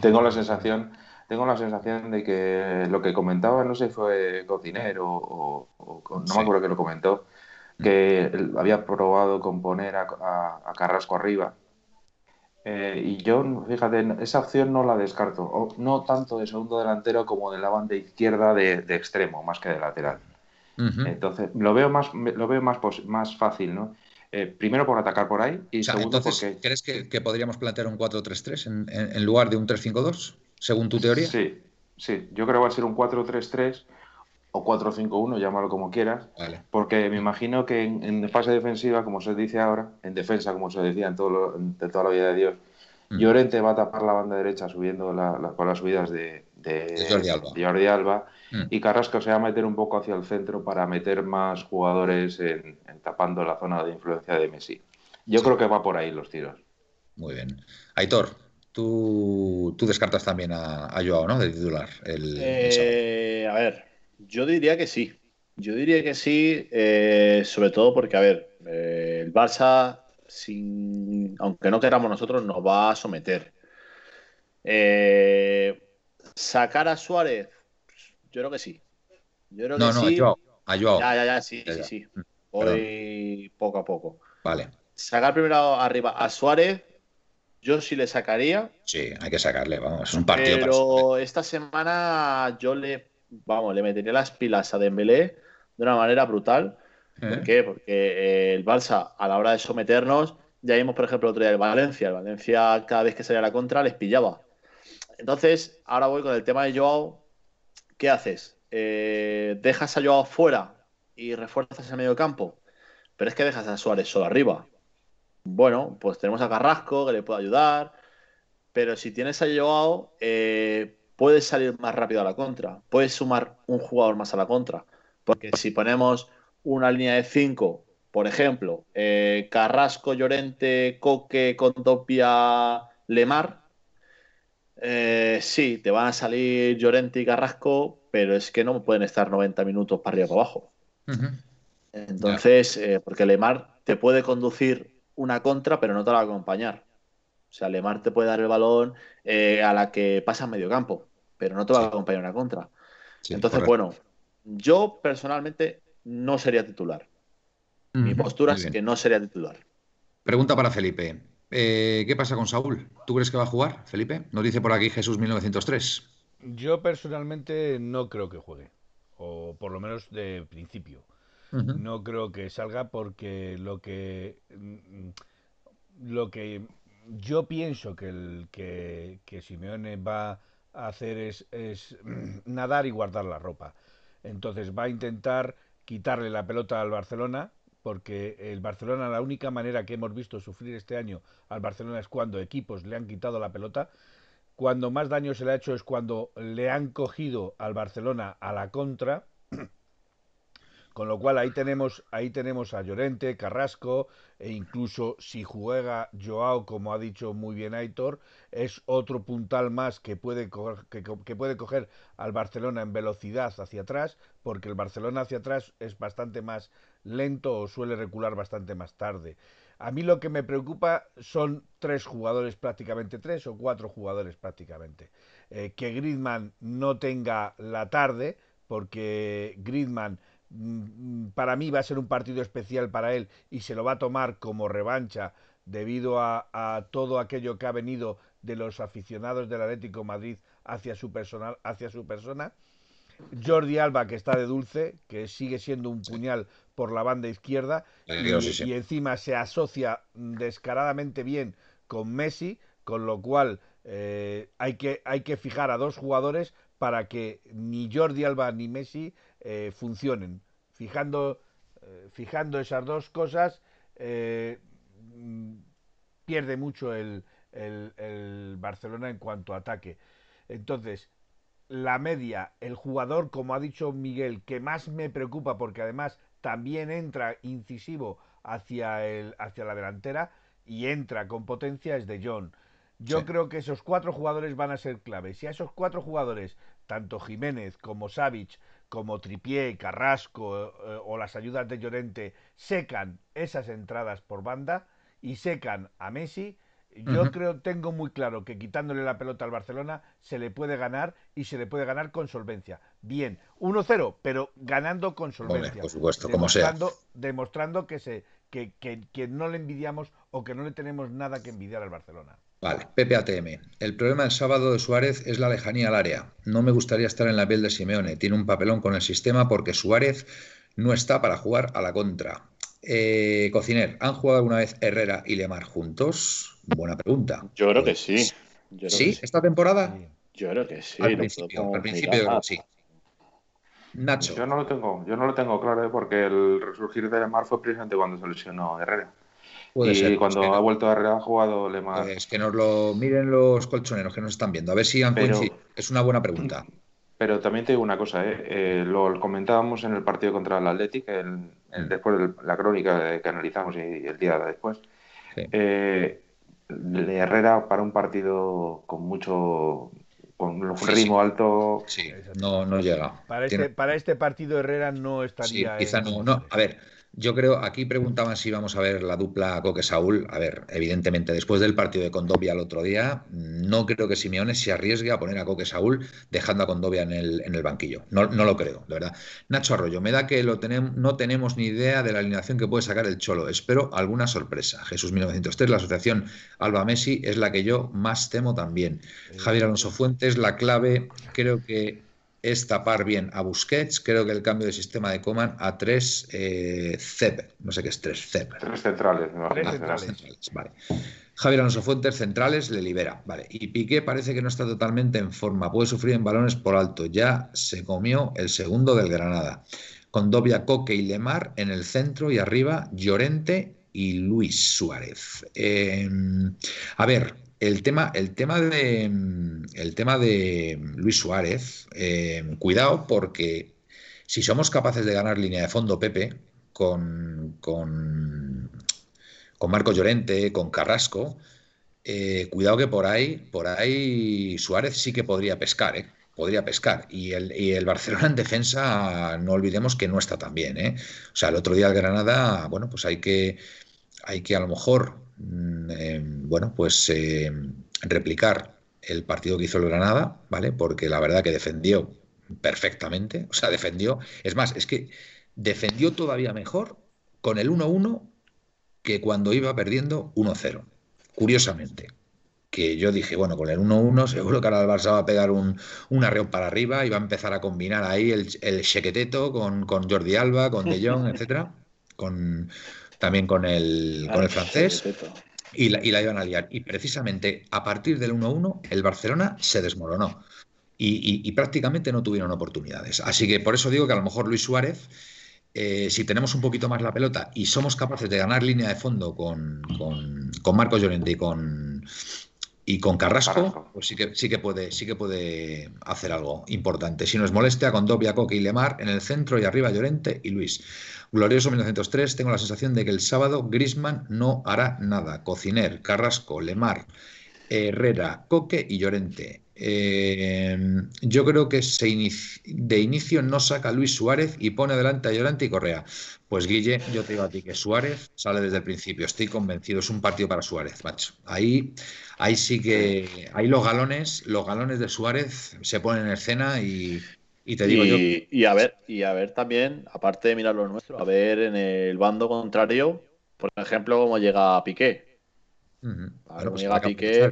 tengo la sensación tengo la sensación de que lo que comentaba, no sé si fue Cocinero o, no me acuerdo que lo comentó, que había probado con poner a, Carrasco arriba. Eh, y yo, fíjate, esa opción no la descarto, no tanto de segundo delantero como de la banda izquierda de, extremo, más que de lateral. Entonces, lo veo más, lo veo más, más fácil, ¿no? Eh, primero por atacar por ahí y segundo entonces, ¿Crees que, podríamos plantear un 4-3-3 en, en, lugar de un 3-5-2? según tu teoría. Sí, sí, yo creo que va a ser un 4-3-3 o 4-5-1, llámalo como quieras, porque me imagino que en, fase defensiva, como se dice ahora, en defensa, como se decía en todo de toda la vida de Dios, mm. Llorente va a tapar la banda derecha subiendo la, con las subidas de, Jordi Alba, mm. y Carrasco se va a meter un poco hacia el centro para meter más jugadores en, tapando la zona de influencia de Messi. Yo creo que va por ahí los tiros. Muy bien. Aitor, Tú, descartas también a, Joao, ¿no? De titular. El, eh, a ver, yo diría que sí. Yo diría que sí, eh, sobre todo porque, a ver, eh, el Barça, sin, aunque no queramos nosotros, nos va a someter. sacar a Suárez, yo creo que sí. Yo creo no, no, sí. a Joao. Ya, ya, ya, sí, sí, sí. Voy poco a poco. Vale. Sacar primero arriba a Suárez, yo sí le sacaría. Sí, hay que sacarle, vamos, es un partido. Pero esta semana yo le, vamos, le metería las pilas a Dembélé de una manera brutal. ¿Por ¿Eh? qué? Porque eh, el Balsa, a la hora de someternos, ya vimos, por ejemplo, el otro día el Valencia. El Valencia, cada vez que salía a la contra, les pillaba. Entonces, ahora voy con el tema de Joao. ¿Qué haces? Eh, ¿Dejas a Joao fuera y refuerzas el medio campo? Pero es que dejas a Suárez solo arriba. Bueno, pues tenemos a Carrasco que le puede ayudar, pero si tienes a Joao, eh, puedes salir más rápido a la contra, puedes sumar un jugador más a la contra, porque si ponemos una línea de 5, por ejemplo, eh, Carrasco, Llorente, Coque, Contopia, Lemar, eh, sí, te van a salir Llorente y Carrasco, pero es que no pueden estar 90 minutos para arriba para abajo. Entonces, porque Lemar te puede conducir una contra, pero no te la va a acompañar. O sea, Lemar te puede dar el balón eh, a la que pasa en medio campo, pero no te va a acompañar una contra. Entonces, bueno, yo personalmente no sería titular. Mi postura es que no sería titular. Pregunta para Felipe. Eh, ¿Qué pasa con Saúl? ¿Tú crees que va a jugar, Felipe? Nos dice por aquí Jesús 1903. Yo personalmente no creo que juegue, o por lo menos de principio. No creo que salga porque lo que mm, lo que yo pienso que el que, que Simeone va a hacer es, es nadar y guardar la ropa. Entonces va a intentar quitarle la pelota al Barcelona, porque el Barcelona, la única manera que hemos visto sufrir este año al Barcelona es cuando equipos le han quitado la pelota. Cuando más daño se le ha hecho es cuando le han cogido al Barcelona a la contra con lo cual ahí tenemos, ahí tenemos a Llorente, Carrasco, e incluso si juega Joao, como ha dicho muy bien Aitor, es otro puntal más que puede, coger, que, puede coger al Barcelona en velocidad hacia atrás, porque el Barcelona hacia atrás es bastante más lento o suele recular bastante más tarde. A mí lo que me preocupa son tres jugadores prácticamente, tres o cuatro jugadores prácticamente. Eh, que Griezmann no tenga la tarde, porque Griezmann Mm, para mí va a ser un partido especial para él y se lo va a tomar como revancha debido a, todo aquello que ha venido de los aficionados del Atlético Madrid hacia su, personal, hacia su persona. Jordi Alba, que está de dulce, que sigue siendo un puñal por la banda izquierda y, encima se asocia descaradamente bien con Messi, con lo cual eh, hay, que, hay que fijar a dos jugadores para que ni Jordi Alba ni Messi eh, funcionen. Fijando, eh, fijando esas dos cosas, eh, mm, pierde mucho el, el, Barcelona en cuanto a ataque. Entonces, la media, el jugador, como ha dicho Miguel, que más me preocupa porque además también entra incisivo hacia, el, hacia la delantera, y entra con potencia es de John. Yo creo que esos cuatro jugadores van a ser claves. Si a esos cuatro jugadores, tanto Jiménez como Savic, como Tripié, Carrasco eh, o las ayudas de Llorente, secan esas entradas por banda y secan a Messi, yo creo, tengo muy claro que quitándole la pelota al Barcelona se le puede ganar y se le puede ganar con solvencia. Bien, 1-0, pero ganando con solvencia. por supuesto, como sea. Demostrando que, se, que, que, no le envidiamos o que no le tenemos nada que envidiar al Barcelona. Vale, PPATM. El problema del sábado de Suárez es la lejanía al área. No me gustaría estar en la piel de Simeone. Tiene un papelón con el sistema porque Suárez no está para jugar a la contra. Eh, Cociner, ¿han jugado alguna vez Herrera y Lemar juntos? Buena pregunta. Yo creo que sí. ¿Sí? ¿Esta temporada? Yo creo que sí. Al principio, al principio sí. Nacho. Yo no lo tengo, yo no lo tengo claro, ¿eh? porque el resurgir de Lemar fue precisamente cuando se lesionó Herrera. Y cuando ha vuelto a Herrera ha jugado Lemar. Es que nos lo miren los colchoneros que nos están viendo, a ver si han coincidido. Es una buena pregunta. Pero también te digo una cosa, ¿eh? eh lo comentábamos en el partido contra el Athletic, después de la crónica que analizamos y, el día después. Eh, Herrera para un partido con mucho con un ritmo alto. Sí, no, no llega. Para este, para este partido Herrera no estaría. Sí, quizá no, no. A ver, yo creo, aquí preguntaban si vamos a ver la dupla Coque-Saúl. A ver, evidentemente, después del partido de Condovia el otro día, no creo que Simeone se arriesgue a poner a Coque-Saúl dejando a Condovia en el, en el banquillo. No, no, lo creo, de verdad. Nacho Arroyo, me da que lo tenemos, no tenemos ni idea de la alineación que puede sacar el Cholo. Espero alguna sorpresa. Jesús 1903, la asociación Alba Messi es la que yo más temo también. Javier Alonso Fuentes, la clave, creo que es tapar bien a Busquets. Creo que el cambio de sistema de Coman a tres eh, no sé qué es tres CEP. Tres centrales, Vale. Javier Alonso Fuentes, centrales, le libera. Vale. Y Piqué parece que no está totalmente en forma. Puede sufrir en balones por alto. Ya se comió el segundo del Granada. Con Dobia, Coque y Lemar en el centro y arriba Llorente y Luis Suárez. Em, a ver, el tema, el tema de el tema de Luis Suárez, eh, cuidado porque si somos capaces de ganar línea de fondo Pepe con, con, con Marco Llorente, con Carrasco, eh, cuidado que por ahí, por ahí Suárez sí que podría pescar, ¿eh? podría pescar. Y el, y el, Barcelona en defensa, no olvidemos que no está tan bien. ¿eh? O sea, el otro día el Granada, bueno, pues hay que, hay que a lo mejor Mm, eh, bueno, pues eh, replicar el partido que hizo el Granada, ¿vale? Porque la verdad que defendió perfectamente, o sea, defendió, es más, es que defendió todavía mejor con el 1-1 que cuando iba perdiendo 1-0. Curiosamente, que yo dije, bueno, con el 1-1 seguro que ahora el Barça va a pegar un, un arreo para arriba y va a empezar a combinar ahí el, el chequeteto con, con Jordi Alba, con De Jong, etcétera, con, también con el, con el francés. Y la, y la, iban a liar. Y precisamente a partir del 1-1, el Barcelona se desmoronó. Y, prácticamente no tuvieron oportunidades. Así que por eso digo que a lo mejor Luis Suárez, eh, si tenemos un poquito más la pelota y somos capaces de ganar línea de fondo con, con, con Marcos Llorente y con, y con Carrasco, pues sí que, sí que puede, sí que puede hacer algo importante. Si nos molesta, con Dobia, Coque y Lemar en el centro y arriba Llorente y Luis. Glorioso 1903, tengo la sensación de que el sábado Grisman no hará nada. Cociner, Carrasco, Lemar, Herrera, Coque y Llorente. Eh, yo creo que de inicio no saca Luis Suárez y pone delante a Llorente y Correa. Pues Guille, yo te digo a ti que Suárez sale desde el principio, estoy convencido, es un partido para Suárez, macho. Ahí, ahí sí que, ahí los galones, los galones de Suárez se ponen en escena y, te digo yo. Y a ver, y a ver también, aparte de mirar lo nuestro, a ver en el bando contrario, por ejemplo, cómo llega Piqué. Pues llega Piqué.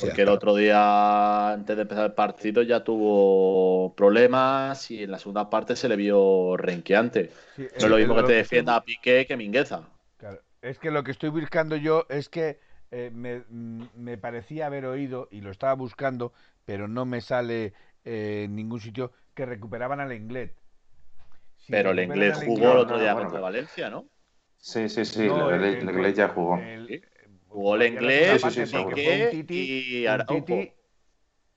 Porque el otro día, antes de empezar el partido, ya tuvo problemas y en la segunda parte se le vio renqueante. no es lo mismo que te defienda a Piqué que Mingueza. Claro. Es que lo que estoy buscando yo es que eh, me, parecía haber oído, y lo estaba buscando, pero no me sale eh, en ningún sitio, que recuperaban al Inglés. pero el Inglés jugó el otro día contra Valencia, ¿no? Sí, sí, sí, el, Inglés ya jugó. Jugó el inglés, y Araujo.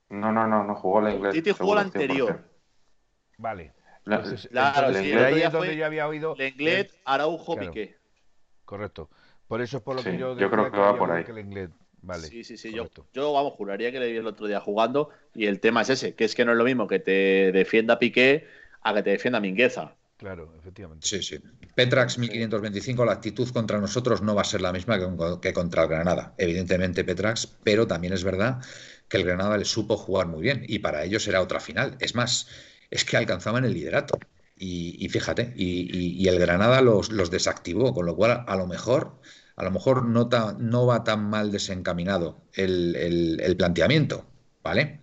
No, no, no, no jugó el inglés. Titi jugó el anterior. Vale. claro, sí, ahí es donde yo había oído. El inglés, Araujo, Piqué. Correcto. Por eso es por lo que yo yo creo que, va por ahí. Vale, sí, sí, sí. Yo, yo, vamos, juraría que le vi el otro día jugando y el tema es ese, que es que no es lo mismo que te defienda Piqué a que te defienda Mingueza. Claro, efectivamente. Sí, sí. Petrax 1525, la actitud contra nosotros no va a ser la misma que, contra el Granada. Evidentemente Petrax, pero también es verdad que el Granada le supo jugar muy bien y para ellos era otra final. Es más, es que alcanzaban el liderato. Y, fíjate, y, el Granada los, los, desactivó, con lo cual a lo mejor, a lo mejor no, no va tan mal desencaminado el, planteamiento, ¿vale?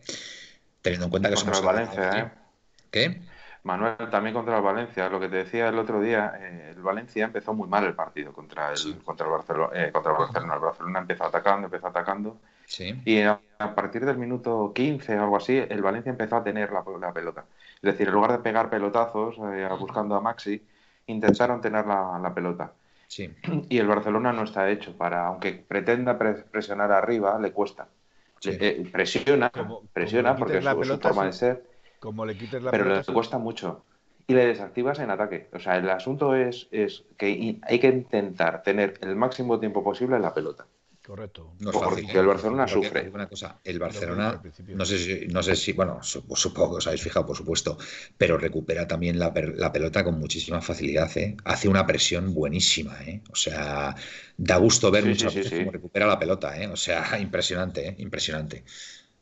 Teniendo en cuenta que somos Valencia, ¿eh? ¿Qué? Manuel, también contra el Valencia, lo que te decía el otro día, eh, el Valencia empezó muy mal el partido contra el, contra el Barcelona, eh, contra el Barcelona. El Barcelona empezó atacando, empezó atacando. Sí. Y a, partir del minuto 15 o algo así, el Valencia empezó a tener la, pelota. Es decir, en lugar de pegar pelotazos eh, buscando a Maxi, intentaron tener la, pelota. Sí. Y el Barcelona no está hecho para, aunque pretenda presionar arriba, le cuesta. presiona, presiona porque es su, forma de ser como le quites la Pero le cuesta mucho. Y le desactivas en ataque. O sea, el asunto es, es que hay que intentar tener el máximo tiempo posible en la pelota. Correcto. No porque el Barcelona sufre. Una cosa, el Barcelona, no sé si, no sé si bueno, supongo que os habéis fijado, por supuesto, pero recupera también la, pelota con muchísima facilidad. ¿eh? Hace una presión buenísima. ¿eh? O sea, da gusto ver muchas veces cómo recupera la pelota. ¿eh? O sea, impresionante, ¿eh? impresionante.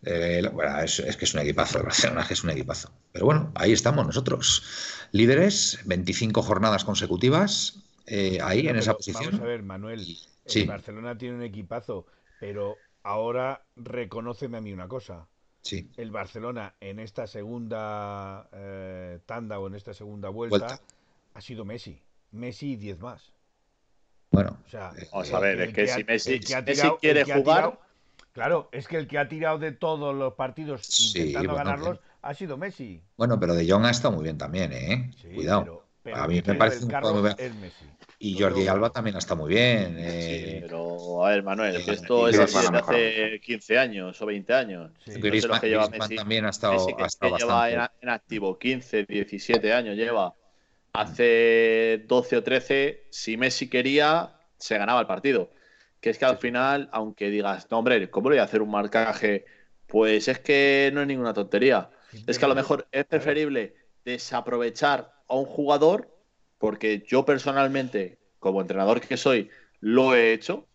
Eh, bueno, es, que es un equipazo, el Barcelona es un equipazo. Pero bueno, ahí estamos nosotros. Líderes, 25 jornadas consecutivas, eh, ahí en esa posición. Vamos a ver, Manuel, el Barcelona tiene un equipazo, pero ahora reconóceme a mí una cosa. Sí. El Barcelona en esta segunda eh, tanda o en esta segunda vuelta, ha sido Messi. Messi y 10 más. Bueno, vamos a ver, es que, si Messi, quiere jugar. Claro, es que el que ha tirado de todos los partidos intentando ganarlos ha sido Messi. Bueno, pero De Jong ha estado muy bien también, ¿eh? Cuidado. A mí me parece un juego muy. Y Jordi Alba también ha estado muy bien. Eh... Sí, pero a ver, Manuel, esto es así desde hace 15 años o 20 años. Sí. Griezmann, que lleva Messi, también ha estado, Messi, ha estado que lleva en, en, activo 15, 17 años lleva. Hace 12 o 13, si Messi quería, se ganaba el partido que es que al final, aunque digas, no, hombre, ¿cómo voy a hacer un marcaje? Pues es que no es ninguna tontería. Es que a lo mejor es preferible desaprovechar a un jugador, porque yo personalmente, como entrenador que soy, lo he hecho,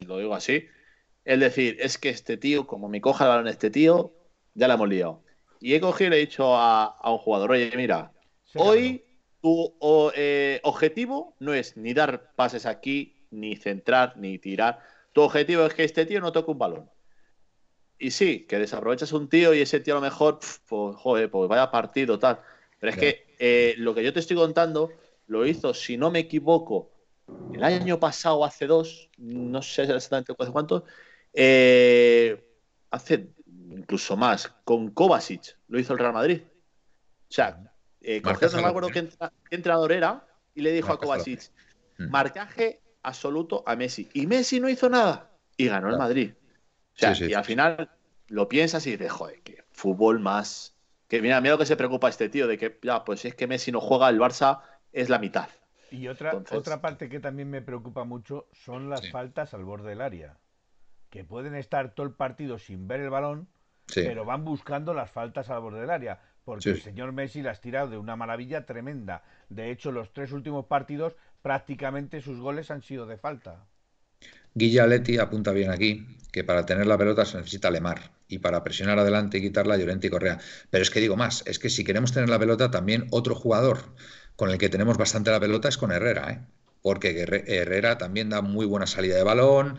lo digo así, es decir, es que este tío, como me coja el balón este tío, ya la hemos liado. Y he cogido y le he dicho a, un jugador, oye, mira, hoy tu eh, objetivo no es ni dar pases aquí, ni centrar, ni tirar. Tu objetivo es que este tío no toque un balón. Y sí, que desaprovechas un tío y ese tío a lo mejor, pues, joder, pues vaya partido, tal. Pero es que eh, lo que yo te estoy contando lo hizo, si no me equivoco, el año pasado, hace dos, no sé exactamente cuánto, eh, hace incluso más, con Kovacic, lo hizo el Real Madrid. O sea, eh, no me acuerdo qué, entrenador era, y le dijo a Kovacic, mm. marcaje absoluto a Messi. Y Messi no hizo nada y ganó el Madrid. O sea, y al final lo piensas y dices, joder, que fútbol más. Que mira, mira lo que se preocupa este tío, de que ya, pues si es que Messi no juega, el Barça es la mitad. Y otra, otra parte que también me preocupa mucho son las faltas al borde del área. Que pueden estar todo el partido sin ver el balón, pero van buscando las faltas al borde del área. Porque el señor Messi las ha tirado de una maravilla tremenda. De hecho, los tres últimos partidos prácticamente sus goles han sido de falta. Guilla Leti apunta bien aquí que para tener la pelota se necesita Lemar y para presionar adelante y quitarla Llorente y Correa. Pero es que digo más, es que si queremos tener la pelota también otro jugador con el que tenemos bastante la pelota es con Herrera, ¿eh? porque Herrera también da muy buena salida de balón,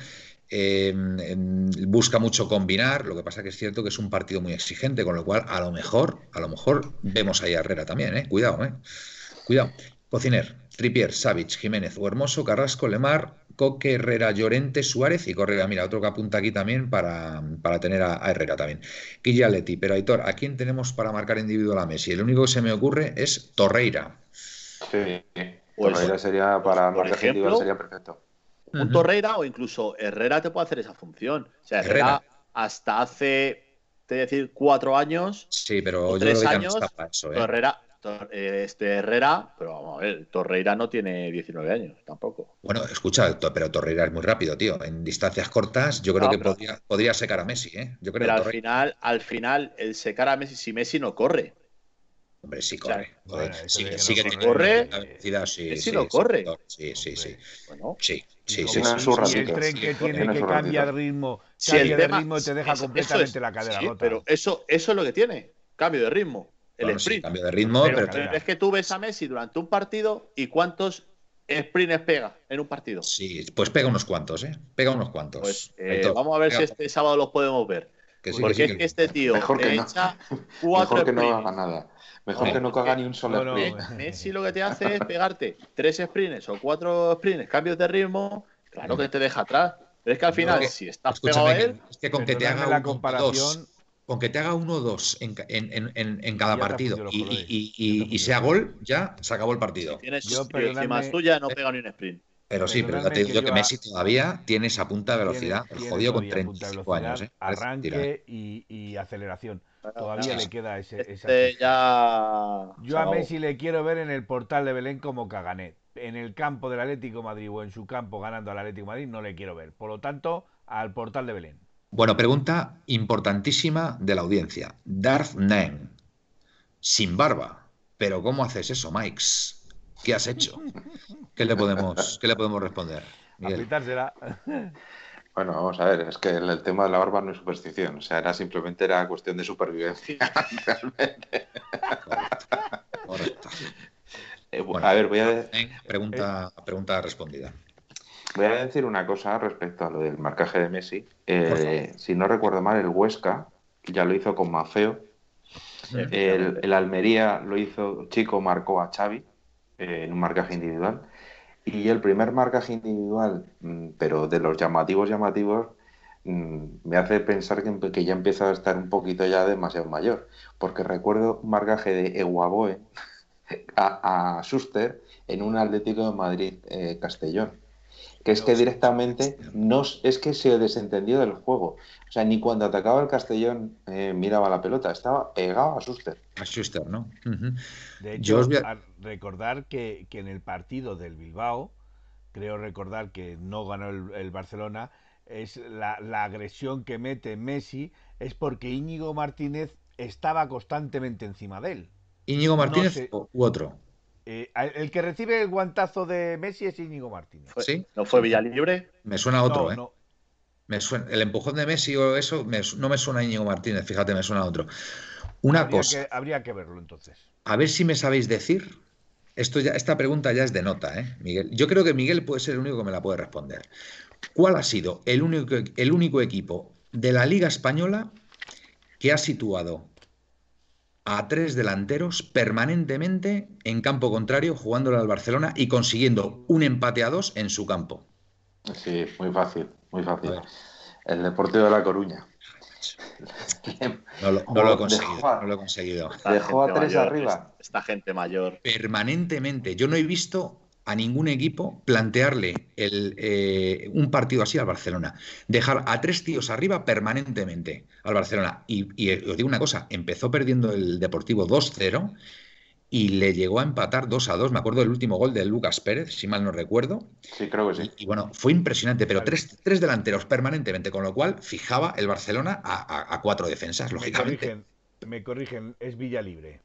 em, busca mucho combinar, lo que pasa que es cierto que es un partido muy exigente, con lo cual a lo mejor, a lo mejor vemos ahí a Herrera también, ¿eh? cuidado, ¿eh? cuidado. Cociner, Tripier, Savic, Jiménez Hermoso, Carrasco, Lemar, Coque, Herrera, Llorente, Suárez y Correa. Mira, otro que apunta aquí también para, tener a, Herrera también. Leti, pero Aitor, ¿a quién tenemos para marcar individual a Messi? El único que se me ocurre es Torreira. Sí, pues, Torreira sería para marcar individual sería perfecto. Un Torreira o incluso Herrera te puede hacer esa función. O sea, Herrera, hasta hace, te decir, cuatro años. Sí, pero tres años, eso, ¿eh? Torreira, eh, este Herrera, pero vamos a ver, Torreira no tiene 19 años tampoco. Bueno, escucha, pero Torreira es muy rápido, tío. En distancias cortas, yo creo que podría, podría, secar a Messi, ¿eh? Yo creo pero al final, al final, el secar a Messi, si Messi no corre. Hombre, sí corre. sí, sí, que corre. sí, sí, no corre. Sí, sí, sí. Bueno, sí. Sí, sí, sí. el tren que tiene que cambiar ritmo, cambia de ritmo y te deja completamente la cadera rota. Pero eso, eso es lo que tiene, cambio de ritmo. El sprint. cambio de ritmo, pero, es que tú ves a Messi durante un partido y cuántos sprints pega en un partido. Sí, pues pega unos cuantos, ¿eh? Pega unos cuantos. Pues, eh, vamos a ver si este sábado los podemos ver. Porque es que este tío mejor que echa no. cuatro Mejor que no haga nada. Mejor que no haga ni un solo sprint. Messi lo que te hace es pegarte tres sprints o cuatro sprints, cambios de ritmo, claro que te deja atrás. Pero es que al final, si estás pegado a él. Es que con que te haga la comparación. Con que te haga uno o dos en, en, en, en cada partido y, y, y, sea gol, ya se acabó el partido. Si tienes yo, encima tuya, no pega ni un sprint. Pero sí, pero ya te digo que, Messi todavía tiene esa punta de velocidad, el jodido con 35 años. ¿eh? Arranque y, aceleración. Todavía le queda ese. Este ya... Yo a Messi le quiero ver en el portal de Belén como Caganet. En el campo del Atlético Madrid o en su campo ganando al Atlético Madrid no le quiero ver. Por lo tanto, al portal de Belén. Bueno, pregunta importantísima de la audiencia. Darth Nen, sin barba. Pero ¿cómo haces eso, Mikes? ¿Qué has hecho? ¿Qué le podemos, qué le podemos responder? Bueno, vamos a ver, es que el, tema de la barba no es superstición, o sea, era simplemente era cuestión de supervivencia, realmente. Correcto. Eh, a ver, voy a... Pregunta, pregunta respondida. Voy a decir una cosa respecto a lo del marcaje de Messi. Eh, si no recuerdo mal, el Huesca ya lo hizo con Mafeo. El, el, Almería lo hizo, Chico marcó a Xavi eh, en un marcaje individual. Y el primer marcaje individual, mm, pero de los llamativos, llamativos, mm, me hace pensar que, que, ya empieza a estar un poquito ya demasiado mayor. Porque recuerdo un marcaje de Eguaboe a, a Schuster en un Atlético de Madrid eh, Castellón. Que es que directamente no es que se desentendió del juego. O sea, ni cuando atacaba el Castellón eh, miraba la pelota, estaba pegado a Schuster. A Schuster, ¿no? De hecho, a... recordar que, en el partido del Bilbao, creo recordar que no ganó el, Barcelona, es la, agresión que mete Messi es porque Íñigo Martínez estaba constantemente encima de él. ¿Íñigo Martínez u otro? Eh, el que recibe el guantazo de Messi es Íñigo Martínez. ¿Sí? ¿No fue Villalibre? Me suena a otro, ¿eh? Me suena, el empujón de Messi o eso no me suena a Íñigo Martínez, fíjate, me suena a otro. Una cosa. habría que verlo entonces. A ver si me sabéis decir. Esto ya, esta pregunta ya es de nota, ¿eh, Miguel? Yo creo que Miguel puede ser el único que me la puede responder. ¿Cuál ha sido el único, el único equipo de la Liga Española que ha situado a tres delanteros permanentemente en campo contrario, jugándole al Barcelona y consiguiendo un empate a dos en su campo? Sí, muy fácil, muy fácil. El Deportivo de La Coruña. No lo, he conseguido. no lo he conseguido. Dejó a tres arriba. Esta gente mayor. Permanentemente. Yo no he visto a ningún equipo plantearle el, eh, un partido así al Barcelona. Dejar a tres tíos arriba permanentemente al Barcelona. Y, y os digo una cosa, empezó perdiendo el Deportivo 2-0 y le llegó a empatar 2 a 2. Me acuerdo del último gol de Lucas Pérez, si mal no recuerdo. Sí, creo que sí. Y, bueno, fue impresionante, pero tres, tres, delanteros permanentemente, con lo cual fijaba el Barcelona a, cuatro defensas, lógicamente. Me corrigen, es Villa Libre.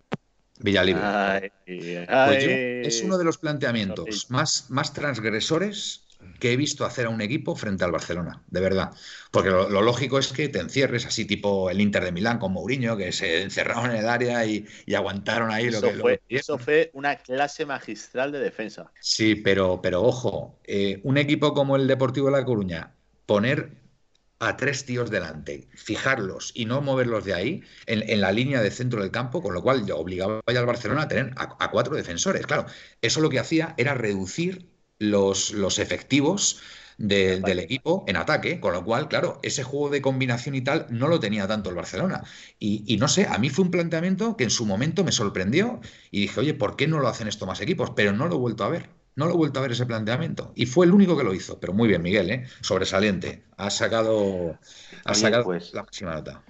Villa Libre. Pues es uno de los planteamientos más, más transgresores que he visto hacer a un equipo frente al Barcelona, de verdad. Porque lo, lógico es que te encierres así tipo el Inter de Milán con Mourinho, que se encerraron en el área y, aguantaron ahí lo que... Fue, eso fue una clase magistral de defensa. Sí, pero, pero ojo, eh, un equipo como el Deportivo de La Coruña, poner a tres tíos delante, fijarlos y no moverlos de ahí en, la línea de centro del campo, con lo cual obligaba al Barcelona a tener a, a, cuatro defensores. Claro, eso lo que hacía era reducir los, los efectivos del equipo en ataque, con lo cual, claro, ese juego de combinación y tal no lo tenía tanto el Barcelona. Y, no sé, a mí fue un planteamiento que en su momento me sorprendió y dije, oye, ¿por qué no lo hacen esto más equipos? Pero no lo he vuelto a ver. No lo he vuelto a ver ese planteamiento. Y fue el único que lo hizo. Pero muy bien, Miguel, ¿eh? sobresaliente. ha sacado, ha sacado pues, la máxima nota.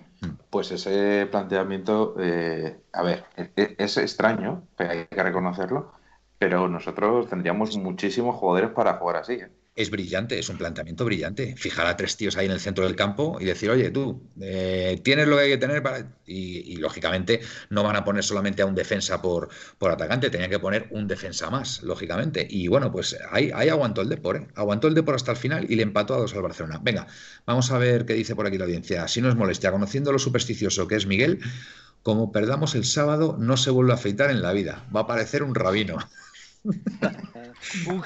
Pues ese planteamiento, eh, a ver, e, e, es, extraño, pero hay que reconocerlo, pero nosotros tendríamos muchísimos jugadores para jugar así. ¿eh? Es brillante, es un planteamiento brillante. Fijar a tres tíos ahí en el centro del campo y decir, oye, tú, eh, tienes lo que hay que tener para... Y, lógicamente no van a poner solamente a un defensa por, por atacante, tenían que poner un defensa más, lógicamente. Y bueno, pues ahí, ahí aguantó el Depor, ¿eh? aguantó el Depor hasta el final y le empató a dos al Barcelona. Venga, vamos a ver qué dice por aquí la audiencia. Si no es molestia, conociendo lo supersticioso que es Miguel, como perdamos el sábado, no se vuelve a afeitar en la vida. Va a parecer un rabino. un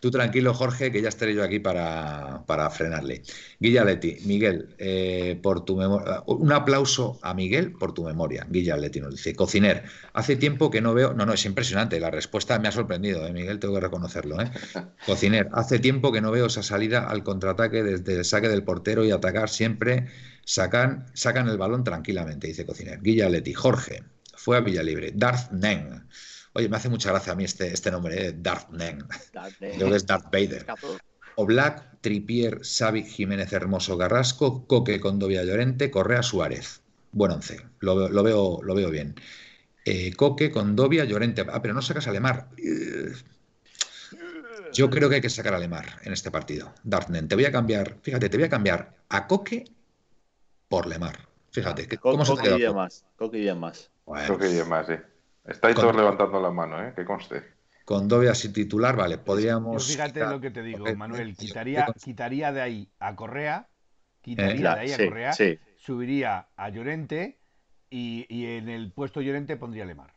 Tú tranquilo, Jorge, que ya estaré yo aquí para, frenarle. Guillaletti, Miguel, eh, por tu memoria. Un aplauso a Miguel por tu memoria. Guillaletti nos dice: Cociner, hace tiempo que no veo. No, no, es impresionante. La respuesta me ha sorprendido, ¿eh, Miguel, tengo que reconocerlo. ¿eh? Cociner, hace tiempo que no veo esa salida al contraataque desde el saque del portero y atacar siempre. Sacan, sacan el balón tranquilamente, dice Cociner. Guillaletti, Jorge, fue a Villalibre. Darth Neng. Oye, me hace mucha gracia a mí este, este nombre, ¿eh? Darth Nen. Creo que es Darth Vader. O Black, Tripier, Savic, Jiménez Hermoso, Garrasco, Coque, Condovia Llorente, Correa, Suárez. Buen once, lo, veo, lo veo bien. Eh, Coque, Condovia, Llorente. Ah, pero no sacas a Lemar. Yo creo que hay que sacar a Lemar en este partido. Dartnen, te voy a cambiar, fíjate, te voy a cambiar a Coque por Lemar. Fíjate, ¿cómo se te más. Coque y más. Coque y más, sí. Estáis todos levantando la mano, ¿eh? Que conste. Con Dobia sin titular, vale, podríamos. fíjate lo que te digo, Manuel. Quitaría, quitaría de ahí a Correa, quitaría de ahí a Correa, subiría a Llorente y, en el puesto Llorente pondría Lemar.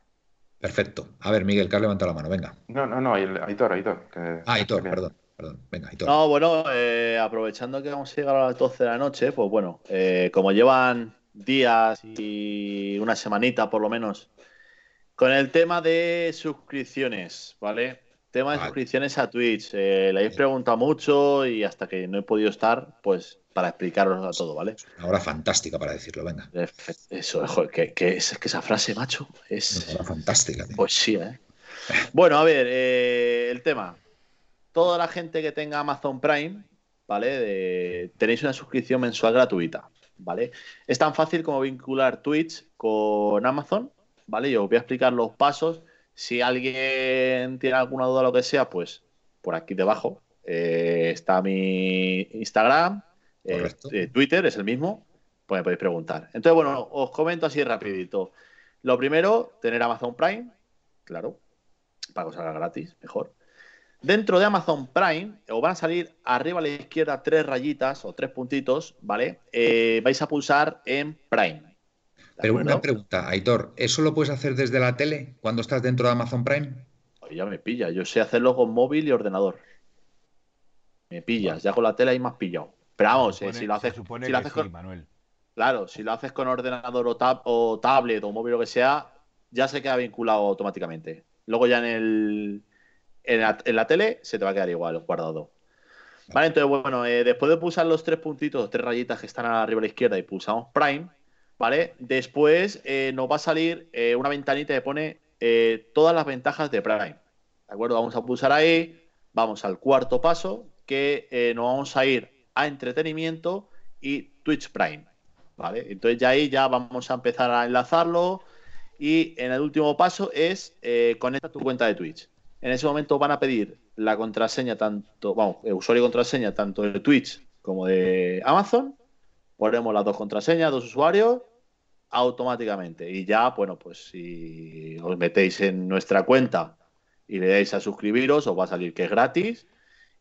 Perfecto. A ver, Miguel, que has levantado la mano, venga. No, no, no, Aitor, Aitor. ah, Aitor, perdón. Perdón, venga, Aitor. No, bueno, eh, aprovechando que vamos a llegar a las 12 de la noche, pues bueno, eh, como llevan días y una semanita por lo menos con el tema de suscripciones, ¿vale? Tema de suscripciones a Twitch. Eh, le habéis preguntado mucho y hasta que no he podido estar, pues para explicaros a todo, ¿vale? Una hora fantástica para decirlo, venga. Eso, joder, que, es que esa frase, macho, es. Una hora fantástica. Pues sí, ¿eh? bueno, a ver, eh, el tema. Toda la gente que tenga Amazon Prime, ¿vale? tenéis una suscripción mensual gratuita, ¿vale? Es tan fácil como vincular Twitch con Amazon ¿vale? Yo os voy a explicar los pasos. Si alguien tiene alguna duda o lo que sea, pues por aquí debajo eh, está mi Instagram, eh, eh, Twitter es el mismo, pues me podéis preguntar. Entonces, bueno, os comento así rapidito. Lo primero, tener Amazon Prime, claro, para que os haga gratis, mejor. Dentro de Amazon Prime os van a salir arriba a la izquierda tres rayitas o tres puntitos, ¿vale? vais a pulsar en Prime. Pero una pregunta, Aitor, ¿eso lo puedes hacer desde la tele cuando estás dentro de Amazon Prime? ya me pilla, yo sé hacerlo con móvil y ordenador. Me pillas, ya con la tele hay más pillado. Pero vamos, eh, si lo haces, si lo haces con... Manuel. Claro, si lo haces con ordenador o, tab o tablet o móvil o lo que sea, ya se queda vinculado automáticamente. Luego ya en el en la, tele se te va a quedar igual guardado. Vale, entonces bueno, eh, después de pulsar los tres puntitos, tres rayitas que están arriba a la izquierda y pulsamos Prime, ¿vale? Después eh, nos va a salir eh, una ventanita que pone eh, todas las ventajas de Prime. ¿De acuerdo? Vamos a pulsar ahí, vamos al cuarto paso, que nos vamos a ir a entretenimiento y Twitch Prime. ¿Vale? Entonces ya ahí ya vamos a empezar a enlazarlo. Y en el último paso es conecta tu cuenta de Twitch. En ese momento van a pedir la contraseña, tanto, vamos, usuario y contraseña tanto de Twitch como de Amazon ponemos las dos contraseñas, dos usuarios, automáticamente. Y ya, bueno, pues si os metéis en nuestra cuenta y le dais a suscribiros, os va a salir que es gratis.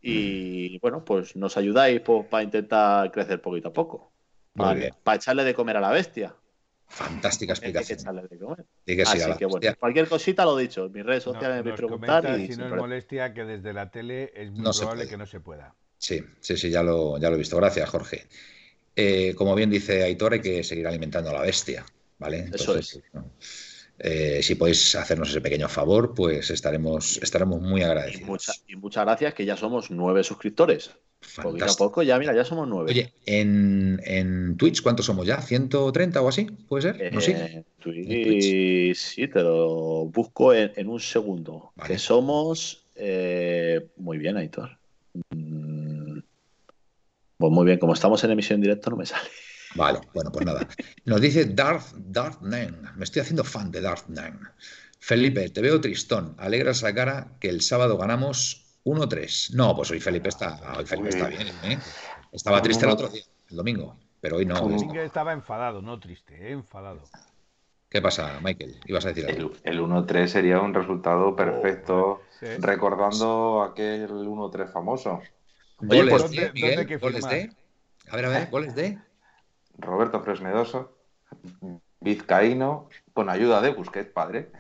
Y bueno, pues nos ayudáis pues, para intentar crecer poquito a poco. Para, echarle de comer a la bestia. Fantástica explicación. Así que bueno, cualquier cosita lo he dicho. En mis redes sociales me preguntar. Y si no es molestia, que desde la tele es muy probable que no se pueda. Sí, sí, sí, ya lo, ya lo he visto. Gracias, Jorge. Eh, como bien dice Aitor, hay que seguir alimentando a la bestia, ¿vale? Eso es. Eh, si podéis hacernos ese pequeño favor, pues estaremos, estaremos muy agradecidos. Y, muchas gracias, que ya somos nueve suscriptores. Poquito a poco, ya mira, ya somos nueve. Oye, en, Twitch, ¿cuántos somos ya? ¿130 o así? ¿Puede ser? ¿No eh, Twitch, sí, te lo busco en, un segundo. Que somos. muy bien, Aitor. Pues muy bien, como estamos en emisión directa no me sale. Vale, bueno, pues nada. Nos dice Darth, Darth Nen. Me estoy haciendo fan de Darth Nen. Felipe, te veo tristón. Alegra esa cara que el sábado ganamos 1-3. No, pues hoy Felipe está, hoy Felipe está bien. ¿eh? Estaba triste el otro día, el domingo, pero hoy no. estaba enfadado, no triste, ¿eh? enfadado. ¿Qué pasa, Michael? ¿Ibas a decir algo? El, 1-3 sería un resultado perfecto, recordando aquel 1-3 famoso. ¿Goles, de, Miguel? ¿Goles de? A ver, a ver, ¿goles de? Roberto Fresnedoso, Vizcaíno, con ayuda de Busquets, padre,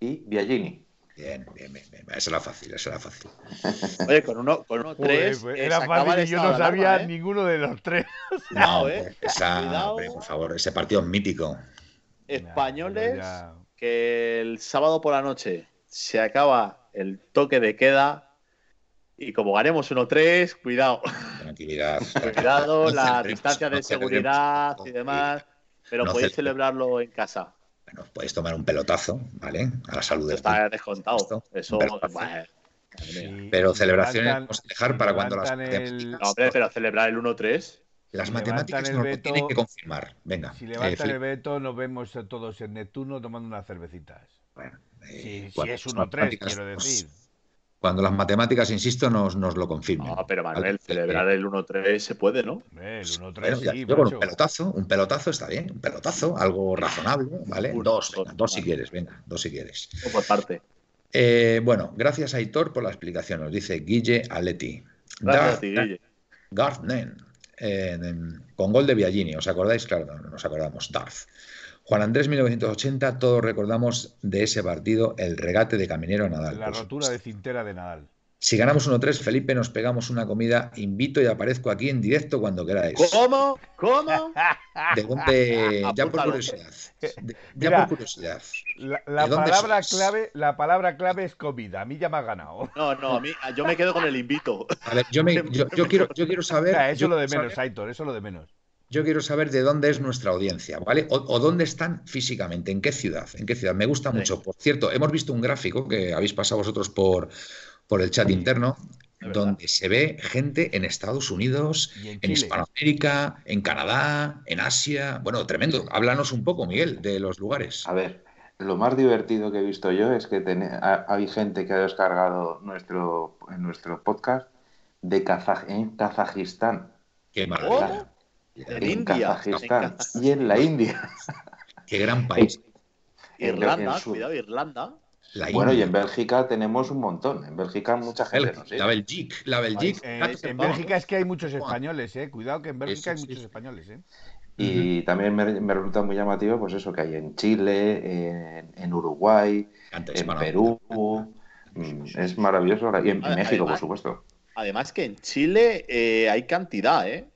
y Biagini. Bien, bien, bien, bien. Esa era fácil, esa era fácil. Oye, con uno, con uno tres. Pues, era fácil y yo no sabía ¿eh? ninguno de los tres. No, ¿eh? esa, por favor, ese partido mítico. Españoles que el sábado por la noche se acaba el toque de queda y como ganemos 1-3, cuidado. Tranquilidad. cuidado, la distancia de seguridad y demás. Pero podéis celebrarlo en casa. Bueno, podéis tomar un pelotazo, ¿vale? A la salud. Está descontado. Eso. pero celebraciones vamos a dejar para cuando las. No, hombre, pero celebrar el 1-3. Las matemáticas nos lo tienen que confirmar. Venga. Si levantan eh, el veto, nos vemos todos en Neptuno tomando unas cervecitas. Bueno, eh, si, es 1-3, quiero decir. Cuando las matemáticas, insisto, nos, nos lo confirmen. No, pero Manuel, celebrar el 1-3 se puede, ¿no? El 1-3 sí, un pelotazo, un pelotazo está bien, un pelotazo, algo razonable, ¿vale? dos, venga, dos si quieres, venga, dos si quieres. Por parte. Eh, bueno, gracias a Hitor por la explicación, nos dice Guille Aleti. Gracias a ti, Guille. Gartnen, con gol de Biagini, ¿os acordáis? Claro, nos acordamos, Darth. Juan Andrés 1980, todos recordamos de ese partido el regate de Caminero Nadal. La rotura de cintera de Nadal. Si ganamos 1-3, Felipe, nos pegamos una comida. Invito y aparezco aquí en directo cuando queráis. ¿Cómo? ¿Cómo? ¿De dónde? ya por curiosidad. ya por curiosidad. La, palabra clave, la palabra clave es comida. A mí ya me ha ganado. No, no, a mí, yo me quedo con el invito. A ver, yo, quiero, yo quiero saber. eso es lo de menos, Aitor, eso es lo de menos yo quiero saber de dónde es nuestra audiencia, ¿vale? O, dónde están físicamente, en qué ciudad, en qué ciudad. Me gusta mucho. Por cierto, hemos visto un gráfico que habéis pasado vosotros por, por el chat interno, donde se ve gente en Estados Unidos, en, Hispanoamérica, en Canadá, en Asia. Bueno, tremendo. Háblanos un poco, Miguel, de los lugares. A ver, lo más divertido que he visto yo es que hay gente que ha descargado nuestro, nuestro podcast de en Kazajistán. Qué maravilla en, India, Kazajistán y en la India. Qué gran país. Irlanda, cuidado, Irlanda. bueno, y en Bélgica tenemos un montón. En Bélgica mucha gente. La Bélgica, la Bélgica. en Bélgica es que hay muchos españoles, eh. Cuidado que en Bélgica hay muchos españoles, eh. Y también me, resulta muy llamativo, pues eso que hay en Chile, en, Uruguay, en Perú. Mm, es maravilloso. Y en México, por supuesto. Además que en Chile eh, hay cantidad, ¿eh?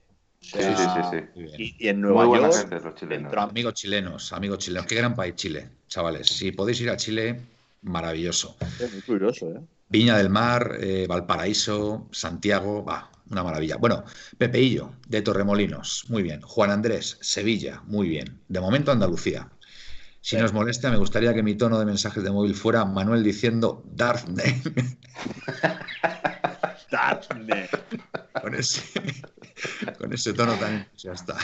Sí, sí, sí, Y, en Nueva York, chilenos. amigos chilenos, amigos chilenos. Qué gran país Chile, chavales. Si podéis ir a Chile, maravilloso. Es muy curioso, ¿eh? Viña del Mar, eh, Valparaíso, Santiago, va, una maravilla. Bueno, Pepeillo, de Torremolinos, muy bien. Juan Andrés, Sevilla, muy bien. De momento Andalucía. Si nos molesta, me gustaría que mi tono de mensajes de móvil fuera Manuel diciendo Darth Darth Con ese, con ese tono tan está.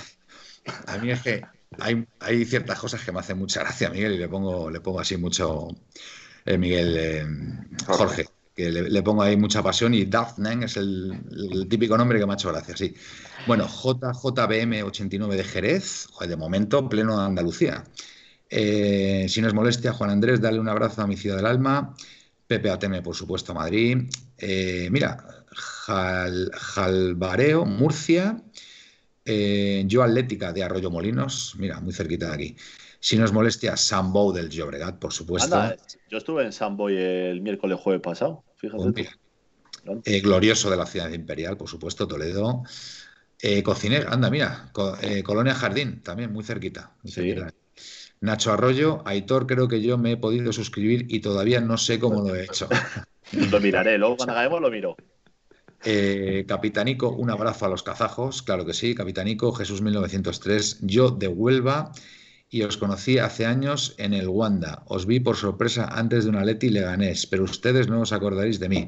A mí es que hay, hay, ciertas cosas que me hacen mucha gracia, Miguel, y le pongo, le pongo así mucho, eh, Miguel, eh, Jorge, que le, pongo ahí mucha pasión y Daphne es el, típico nombre que me ha hecho gracia, sí. Bueno, JJBM89 de Jerez, de momento, pleno de Andalucía. Eh, si nos molestia, Juan Andrés, dale un abrazo a mi ciudad del alma. Pepe Ateme, por supuesto, Madrid. mira, Jalbareo, Murcia. Eh, yo Atlética de Arroyo Molinos, mira, muy cerquita de aquí. Si nos molestia, Sambo del Llobregat, por supuesto. yo estuve en Sambo el miércoles jueves pasado, fíjate. Eh, glorioso de la ciudad imperial, por supuesto, Toledo. Eh, cocinero, anda, mira, eh, Colonia Jardín, también muy cerquita. Nacho Arroyo, Aitor, creo que yo me he podido suscribir y todavía no sé cómo lo he hecho. lo miraré, luego cuando acabemos lo miro. Eh, Capitanico, un abrazo a los kazajos, claro que sí, Capitanico, Jesús 1903, yo de Huelva y os conocí hace años en el Wanda. Os vi por sorpresa antes de una Leti Leganés, pero ustedes no os acordaréis de mí.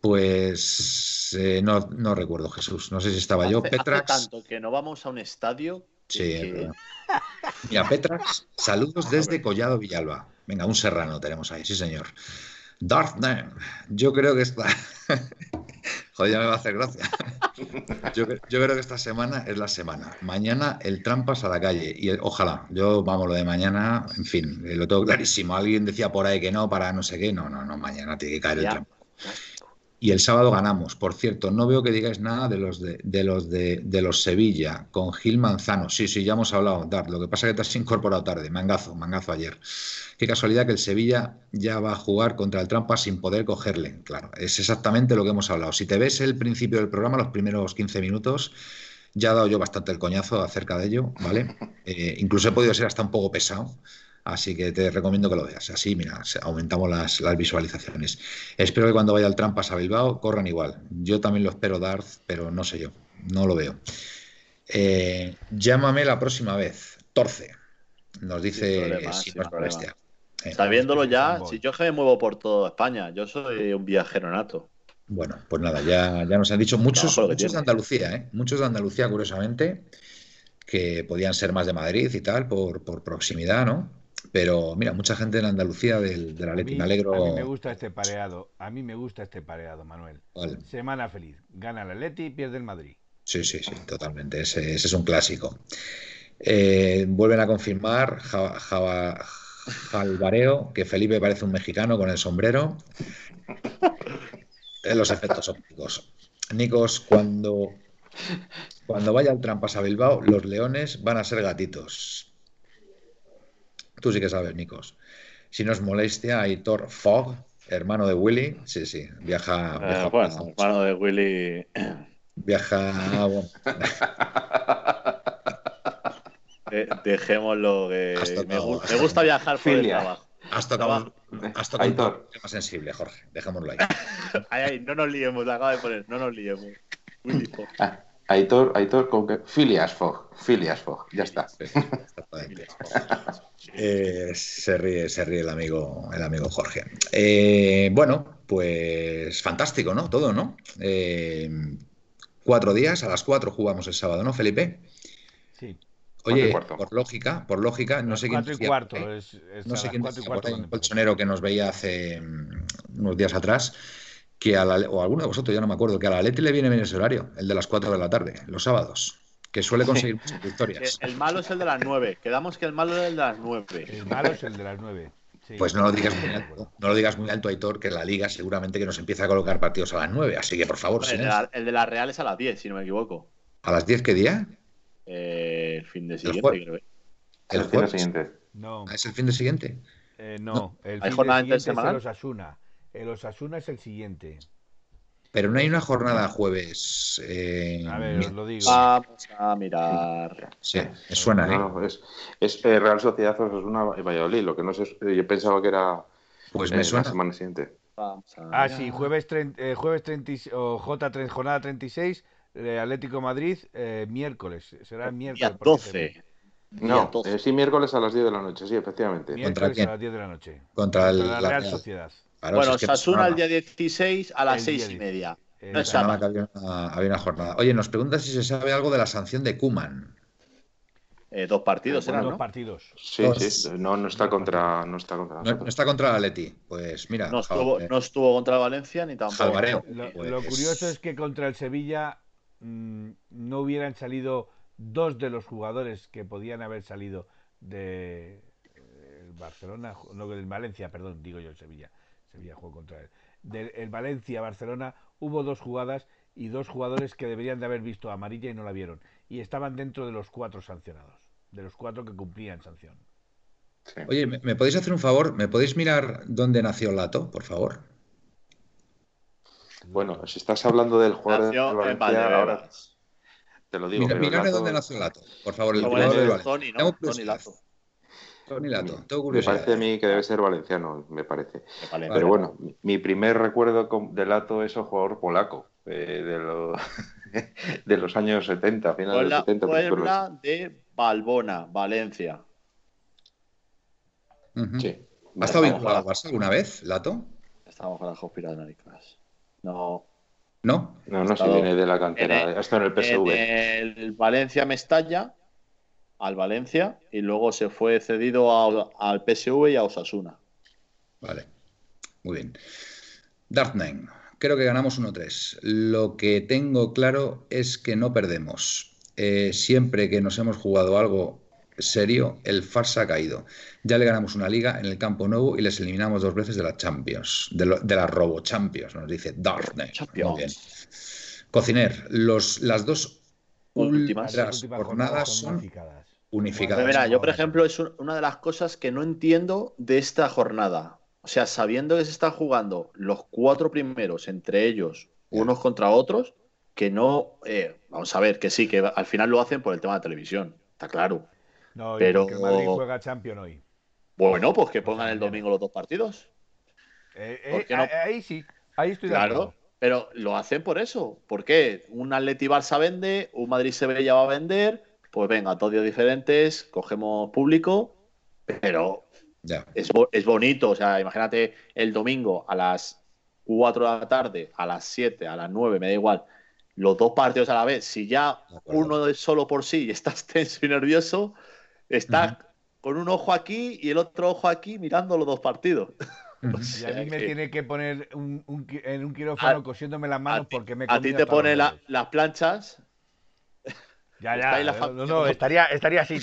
Pues eh, no, no, recuerdo, Jesús. No sé si estaba yo. Petrax. Hace tanto que no vamos a un estadio. Sí, Mira, Petrax, saludos desde Collado Villalba. Venga, un serrano tenemos ahí, sí, señor. Darth Name. Yo creo que está. Joder, ya me va a hacer gracia. Yo, creo que esta semana es la semana. Mañana el trampas a la calle. Y ojalá, yo, vamos, lo de mañana, en fin, eh, lo tengo clarísimo. Alguien decía por ahí que no, para no sé qué. No, no, no, mañana tiene que caer el trampas. Y el sábado ganamos. Por cierto, no veo que digáis nada de los de, los de, los Sevilla con Gil Manzano. Sí, sí, ya hemos hablado, Dar. Lo que pasa es que te has incorporado tarde. Mangazo, mangazo ayer. Qué casualidad que el Sevilla ya va a jugar contra el Trampa sin poder cogerle. Claro, es exactamente lo que hemos hablado. Si te ves el principio del programa, los primeros 15 minutos, ya he dado yo bastante el coñazo acerca de ello, ¿vale? Eh, incluso he podido ser hasta un poco pesado Así que te recomiendo que lo veas. Así, mira, aumentamos las, visualizaciones. Espero que cuando vaya el Trampas a Bilbao corran igual. Yo también lo espero, Darth, pero no sé yo. No lo veo. Eh, llámame la próxima vez. Torce. Nos dice si no es eh, Sabiéndolo ya, si yo que me muevo por toda España, yo soy un viajero nato. Bueno, pues nada, ya, ya nos han dicho muchos, muchos de Andalucía, ¿eh? muchos de Andalucía, curiosamente, que podían ser más de Madrid y tal, por, por proximidad, ¿no? Pero mira, mucha gente en Andalucía del, la Atleti, me alegro. A mí me gusta este pareado, a mí me gusta este pareado, Manuel. Semana feliz. Gana el Atleti y pierde el Madrid. Sí, sí, sí, totalmente. Ese, es un clásico. Eh, vuelven a confirmar Jalvareo que Felipe parece un mexicano con el sombrero. En los efectos ópticos. Nicos, cuando, cuando vaya el Trampas a Bilbao, los leones van a ser gatitos. Tú sí que sabes, Nikos. Si nos molestia, Aitor Fogg, hermano de Willy. Sí, sí, viaja. Eh, bueno, hermano de Willy. Viaja. dejémoslo. me, gusta viajar por el trabajo. Hasta tocado, has tocado un sensible, Jorge. Dejémoslo ahí. ay, ay, no nos liemos, la acabo de poner. No nos liemos. Willy Fogg. Aitor, Aitor, con que. Filias Fogg. Filias Fogg. Ya está. Eh, se ríe, se ríe el amigo, el amigo Jorge. Eh, bueno, pues fantástico, ¿no? Todo, ¿no? Eh, cuatro días, a las cuatro jugamos el sábado, ¿no, Felipe? Sí. Oye, por lógica, por lógica, no sé quién. Y cuarto, no sé quién un colchonero que nos veía hace mm, unos días atrás, que a la, o alguno de vosotros, ya no me acuerdo, que a la Leti le viene bien ese horario, el de las cuatro de la tarde, los sábados que suele conseguir muchas victorias. El malo es el de las nueve. Quedamos que el malo es el de las nueve. El malo es el de las nueve. Pues no lo digas muy alto, no lo digas muy alto, Aitor, que la liga seguramente que nos empieza a colocar partidos a las nueve. Así que por favor. el, de la, el, de la, Real es a las diez, si no me equivoco. ¿A las diez qué día? Eh, el fin de siguiente, el creo. ¿El, fin de siguiente? No. ¿Ah, ¿Es el fin de siguiente? Eh, no, el fin de siguiente es el Osasuna. El Osasuna es el siguiente. Pero no hay una jornada jueves. Eh, a ver, os lo digo. Vamos a mirar. Sí, me suena, ¿eh? No, es, es eh, Real Sociedad una Valladolid. Lo que no sé, yo pensaba que era. Pues me suena. La semana siguiente. Ah, sí, jueves, eh, jueves 30, o J, jornada 36, Atlético Madrid, miércoles. Será el miércoles. Día 12. No, sí, miércoles a las 10 de la noche, sí, efectivamente. Miércoles a las 10 de la noche. Contra, el, la Real Sociedad bueno, Sasuna el día 16 a las 6 y media. No había, una, jornada. Oye, nos pregunta si se sabe algo de la sanción de Kuman. Eh, dos partidos, eran, Dos partidos. Sí, sí. No, no está contra. No está contra, no, está contra la Leti. Pues mira. No estuvo, no estuvo contra Valencia ni tampoco. Lo, lo, curioso es que contra el Sevilla mmm, no hubieran salido dos de los jugadores que podían haber salido de eh, Barcelona, no del Valencia, perdón, digo yo el Sevilla Sevilla jugó contra él. Del el Valencia-Barcelona hubo dos jugadas y dos jugadores que deberían de haber visto amarilla y no la vieron. Y estaban dentro de los cuatro sancionados, de los cuatro que cumplían sanción. Oye, ¿me, podéis hacer un favor? ¿Me podéis mirar dónde nació Lato, por favor? Bueno, si estás hablando del jugador de Valencia, ahora te lo digo. Mira, dónde nació Lato, por favor. El jugador de Valencia. Tony, Lato. Me parece a mí que debe ser valenciano, me parece. Pero bueno, mi primer recuerdo de Lato es un jugador polaco, eh, de, los, años 70, finales de los 70. Puebla de Balbona, Valencia. Sí. ¿Ha estado vinculado a Barça alguna vez, Lato? Estamos con la Hospital de No. ¿No? No, no, si viene de la cantera. Esto en el PSV. En el Valencia Mestalla, al Valencia, y luego se fue cedido al PSV y a Osasuna. Vale. Muy bien. Dartname. Creo que ganamos 1-3. Lo que tengo claro es que no perdemos. Eh, siempre que nos hemos jugado algo serio, el farsa ha caído. Ya le ganamos una liga en el campo nuevo y les eliminamos dos veces de la Champions, de, la Robo Champions, nos dice. Muy bien. Cociner, los, las dos últimas, jornadas son unificadas. yo por ejemplo es una de las cosas que no entiendo de esta jornada. O sea, sabiendo que se están jugando los cuatro primeros entre ellos, unos contra otros, que no. Eh, vamos a ver, que sí, que al final lo hacen por el tema de televisión, está claro. No, pero. Madrid juega Champion hoy. Bueno, pues que pongan el domingo los dos partidos. Eh, eh, ahí sí, ahí estoy de Claro, pero lo hacen por eso. ¿Por qué? Un Atleti Barça vende, un Madrid Sevilla va a vender, pues venga, todos diferentes, cogemos público, pero es, bonito, o sea, imagínate el domingo a las 4 de la tarde, a las 7, a las 9, me da igual, los dos partidos a la vez. Si ya uno es solo por sí y estás tenso y nervioso, estás con un ojo aquí y el otro ojo aquí mirando los dos partidos. y a mí me tiene que poner un, en un quirófano cosiéndome las manos porque me A ti te pone las planchas ya, ya. no, no, estaría, estaría así.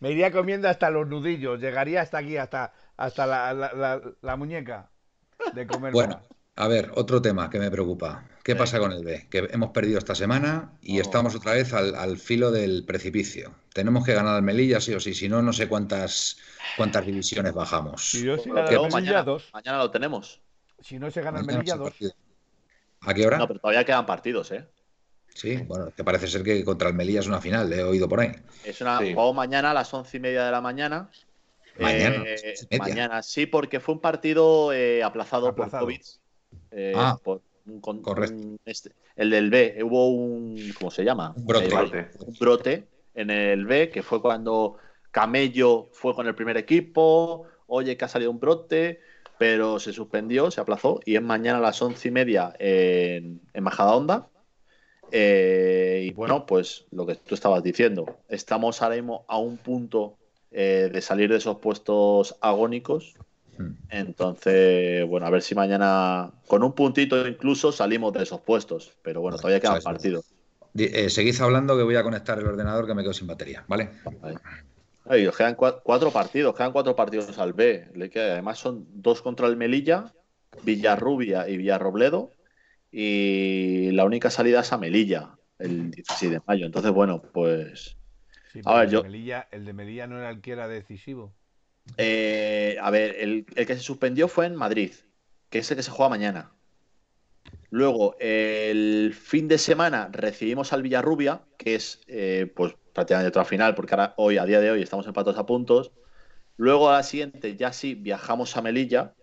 Me iría comiendo hasta los nudillos. Llegaría hasta aquí, hasta, hasta la, muñeca de comer. Bueno, a ver, otro tema que me preocupa. ¿Qué pasa con el B? Que hemos perdido esta semana y oh. estamos otra vez al, filo del precipicio. Tenemos que ganar al Melilla, sí o sí. Si no, no sé cuántas, cuántas divisiones bajamos. Si mañana, lo tenemos. Si no se gana el Melilla, dos. ¿A qué hora? No, pero todavía quedan partidos, ¿eh? Sí, bueno, que parece ser que contra el Melilla es una final, he oído por ahí. Es una juego mañana a las once y media de la mañana. Mañana, eh, mañana sí, porque fue un partido eh, aplazado, por COVID. Eh, ah, correcto. Este, el del B, hubo un, ¿cómo se llama? Un brote. un brote en el B, que fue cuando Camello fue con el primer equipo, oye que ha salido un brote, pero se suspendió, se aplazó, y es mañana a las once y media en, en Majadahonda. Eh, y bueno, pues lo que tú estabas diciendo, estamos ahora mismo a un punto eh, de salir de esos puestos agónicos. Hmm. Entonces, bueno, a ver si mañana, con un puntito incluso, salimos de esos puestos. Pero bueno, todavía queda un partido. Eh, seguís hablando que voy a conectar el ordenador que me quedo sin batería, ¿vale? quedan cuatro partidos, quedan cuatro partidos al B. Además son dos contra el Melilla, Villarrubia y Villarrobledo y la única salida es a Melilla, el 16 de mayo. Entonces, bueno, pues... a ver, el, yo... de Melilla, el de Melilla no era el que era decisivo. Eh, a ver, el, que se suspendió fue en Madrid, que es el que se juega mañana. Luego, el fin de semana recibimos al Villarrubia, que es eh, pues prácticamente otra final, porque ahora hoy, a día de hoy, estamos empatados a puntos. Luego a la siguiente ya sí viajamos a Melilla,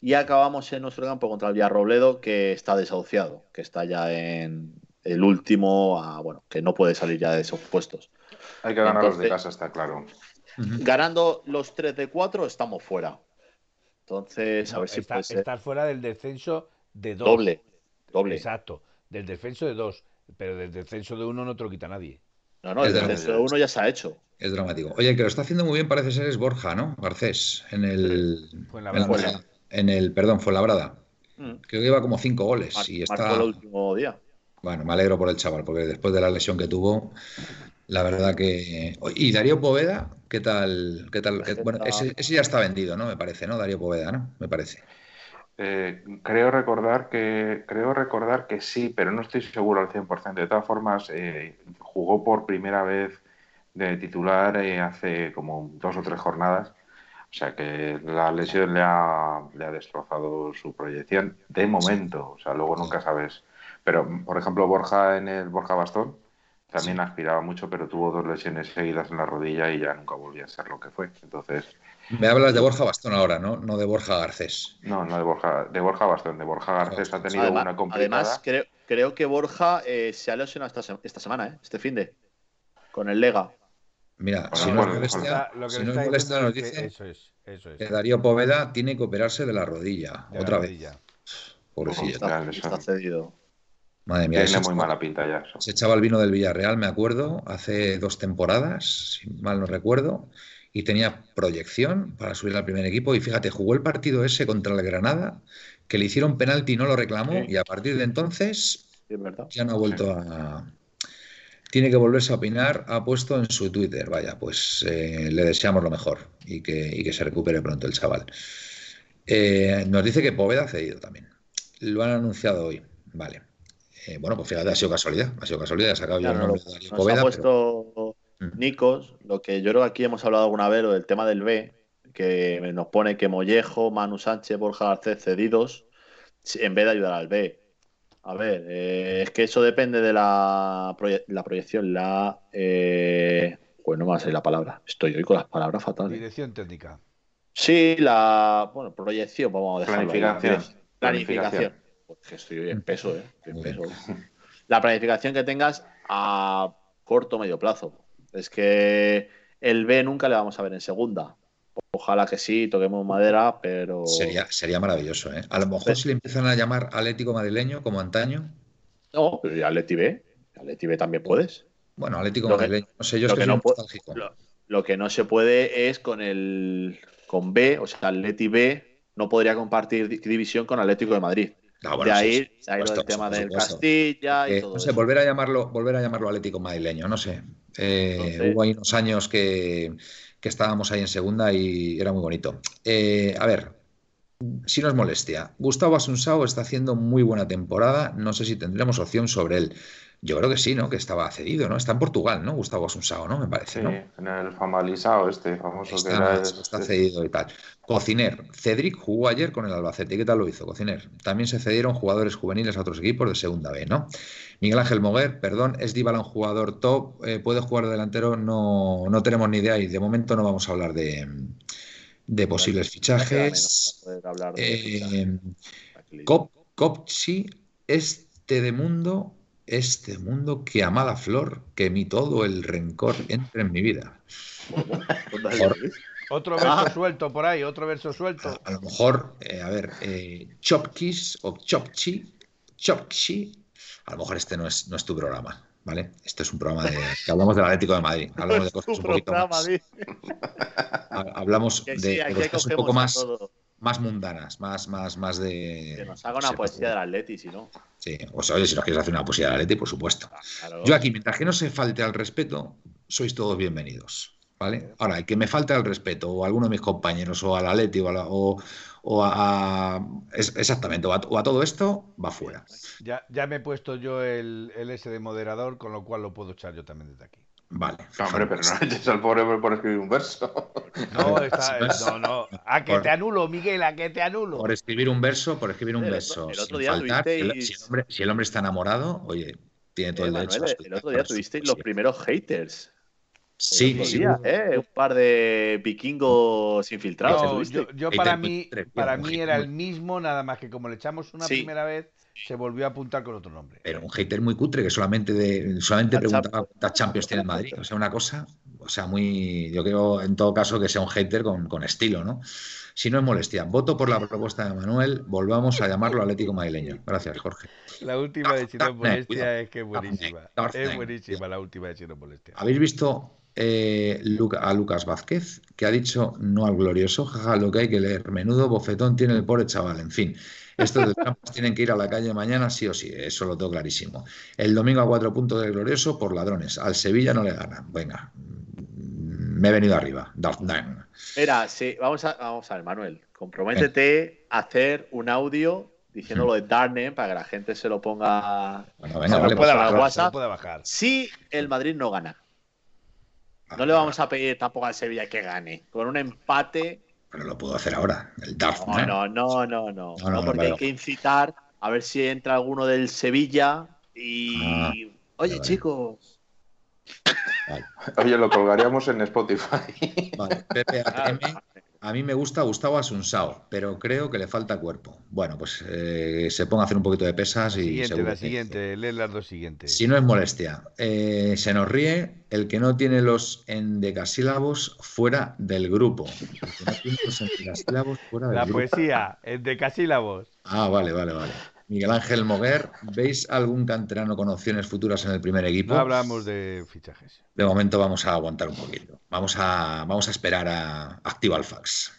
y acabamos en nuestro campo contra el Villarrobledo, que está desahuciado, que está ya en el último, bueno, que no puede salir ya de esos puestos. Hay que ganar los de casa, está claro. Ganando los 3 de 4, estamos fuera. Entonces, a ver si está, Estar fuera del descenso de 2. Doble, doble. Exacto, del descenso de 2. Pero del descenso de 1 no te lo quita nadie. No, no, el descenso de 1 ya se ha hecho. Es dramático. Oye, el que lo está haciendo muy bien parece ser es Borja, ¿no? Garcés, en el. Fue en la, en el, perdón, fue Labrada. Mm. Creo que iba como cinco goles y está. el último día. Bueno, me alegro por el chaval, porque después de la lesión que tuvo, la verdad que. Y Darío Poveda, ¿qué tal? ¿Qué tal? Bueno, ese, ya está vendido, ¿no? Me parece, ¿no? Darío Poveda, ¿no? Me parece. Eh, creo recordar que creo recordar que sí, pero no estoy seguro al 100%. De todas formas, eh, jugó por primera vez de titular eh, hace como dos o tres jornadas o sea que la lesión le ha, le ha destrozado su proyección de momento. O sea, luego nunca sabes. Pero, por ejemplo, Borja en el Borja Bastón también aspiraba mucho, pero tuvo dos lesiones seguidas en la rodilla y ya nunca volvió a ser lo que fue. Entonces. Me hablas de Borja Bastón ahora, ¿no? No de Borja Garcés. No, no de Borja, de Borja Bastón. De Borja Garcés ha tenido una complicada. Además, creo, creo que Borja eh, se ha lesionado esta, esta semana, ¿eh? este fin de. Con el Lega. Mira, si no molesta, si nos dice que Darío Poveda tiene que operarse de la rodilla otra vez. Pobrecillo. Está, está cedido. Madre mía, Tiene muy mala pinta ya. Se echaba el vino del Villarreal, me acuerdo, hace dos temporadas, si mal no recuerdo, y tenía proyección para subir al primer equipo. Y fíjate, jugó el partido ese contra el Granada, que le hicieron penalti y no lo reclamó, y a partir de entonces ya no ha vuelto a. Tiene que volverse a opinar, ha puesto en su Twitter. Vaya, pues eh, le deseamos lo mejor y que, que se recupere pronto el chaval. Eh, nos dice que Poveda ha cedido también. Lo han anunciado hoy. Vale. Eh, bueno, pues fíjate, ha sido casualidad. Ha sido casualidad, ha sacado yo el nombre de Poveda. Ha puesto mm. Nikos, lo que yo creo que aquí hemos hablado alguna vez, del tema del B, que nos pone que Mollejo, Manu Sánchez, Borja Garcés cedidos en vez de ayudar al B. A ver, eh, es que eso depende de la, la proyección, la... Eh, pues no me va a salir la palabra. Estoy hoy con las palabras fatales. Dirección técnica. Sí, la bueno, proyección, vamos a dejarlo. Planificación. Planificación. Porque estoy en peso, ¿eh? La planificación que tengas a corto o medio plazo. Es que el B nunca le vamos a ver en segunda. Ojalá que sí, toquemos madera, pero. Sería, sería maravilloso, ¿eh? A lo mejor si le empiezan a llamar Atlético Madrileño como antaño. No, pero Atleti B. Atleti B también puedes. Bueno, Atlético Madrileño. No sé, yo estoy no lo, que no se puede es con el con B, o sea, Atleti B no podría compartir división con Atlético de Madrid. de ahí se ha ido el tema del Castilla y eh, todo No sé, volver a llamarlo, volver a llamarlo Atlético madrileño, no sé. Eh, hubo ahí unos años que, estábamos ahí en segunda y era muy bonito. Eh, a ver, si nos molestia, Gustavo Asunsao está haciendo muy buena temporada. No sé si tendremos opción sobre él. Yo creo que sí, ¿no? Que estaba cedido, ¿no? Está en Portugal, ¿no? Gustavo Asunsao, ¿no? Me parece, sí, en el famalizado este, famoso está, que era. Está cedido y tal. Cociner. Cedric jugó ayer con el Albacete. ¿Qué tal lo hizo, Cociner? También se cedieron jugadores juveniles a otros equipos de segunda B, ¿no? Miguel Ángel Moguer, perdón, es Dybala un jugador top, eh, puede jugar delantero, no, no tenemos ni idea y de momento no vamos a hablar de, de posibles fichajes. Eh, Copchi, este de mundo este mundo que amada flor, que mi todo el rencor entre en mi vida. Otro verso ah. suelto por ahí, otro verso suelto. A, lo mejor, eh, a ver, eh, Chopkis o Chopchi, Chopchi, a lo mejor este no es, no es tu programa, ¿vale? Este es un programa de que hablamos del Atlético de Madrid, hablamos de cosas un poquito más. Hablamos de, cosas un poco más más mundanas, más, más, más de. Que nos haga una poesía del Atleti, si no. Sí, o sea, oye, si nos quieres hacer una poesía del Atleti, por supuesto. Ah, Yo aquí, mientras que no se falte al respeto, sois todos bienvenidos. ¿Vale? Ahora, el que me falte al respeto, o a alguno de mis compañeros, o al Atleti, o a, o, o a, exactamente, o a, todo esto, va fuera. Ya, ya me he puesto yo el, el S de moderador, con lo cual lo puedo echar yo también desde aquí. Vale. hombre, pero no eches al pobre por escribir un verso. No, está, no, no. A que te anulo, Miguel, a que te anulo. Por escribir un verso, por escribir un verso. El otro día faltar, si, el hombre, si, el hombre, está enamorado, oye, tiene todo el derecho. el otro día tuvisteis los primeros haters. Sí, sí. ¿eh? Un par de vikingos infiltrados. yo, yo para mí, para mí era el mismo, nada más que como le echamos una primera vez, se volvió a apuntar con otro nombre. Pero un hater muy cutre que solamente de, solamente preguntaba cuántas Champions tiene el Madrid. O sea, una cosa, o sea, muy. Yo creo en todo caso que sea un hater con, con estilo, ¿no? Si no es molestia, voto por la propuesta de Manuel, volvamos a llamarlo Atlético Madrileño. Gracias, Jorge. La última de Chino Molestia es que es buenísima. Es buenísima la última de Chino Molestia. ¿Habéis visto eh, a Lucas Vázquez, que ha dicho no al glorioso, jaja, lo que hay que leer. Menudo bofetón tiene el pobre chaval, en fin. Estos de trampas tienen que ir a la calle mañana sí o sí, eso lo tengo clarísimo. El domingo a cuatro puntos del glorioso por ladrones. Al Sevilla no le ganan. Venga, me he venido arriba. Mira, sí, vamos a, vamos a ver, Manuel. Comprométete a hacer un audio diciéndolo de Darnen para que la gente se lo ponga bueno, venga, vale, pueda bajar, WhatsApp. bajar. Si el Madrid no gana. No le vamos a pedir tampoco al Sevilla que gane. Con un empate pero lo puedo hacer ahora, el Darth no, no, no, no, no, porque hay que incitar a ver si entra alguno del Sevilla y... Ah, Oye, chicos... Oye, lo colgaríamos en Spotify. Vale, Pepe A mí me gusta Gustavo Asunsao, pero creo que le falta cuerpo. Bueno, pues eh, se ponga a hacer un poquito de pesas y. Siguiente, la siguiente, lee las dos siguientes. Si no es molestia. Eh, se nos ríe el que no tiene los endecasílabos fuera del grupo. El que no tiene los endecasílabos fuera del la grupo. La poesía, endecasílabos. Ah, vale, vale, vale. Miguel Ángel Moguer, ¿veis algún canterano con opciones futuras en el primer equipo? No hablamos de fichajes. De momento vamos a aguantar un poquito. Vamos a, vamos a esperar a Actival Fax.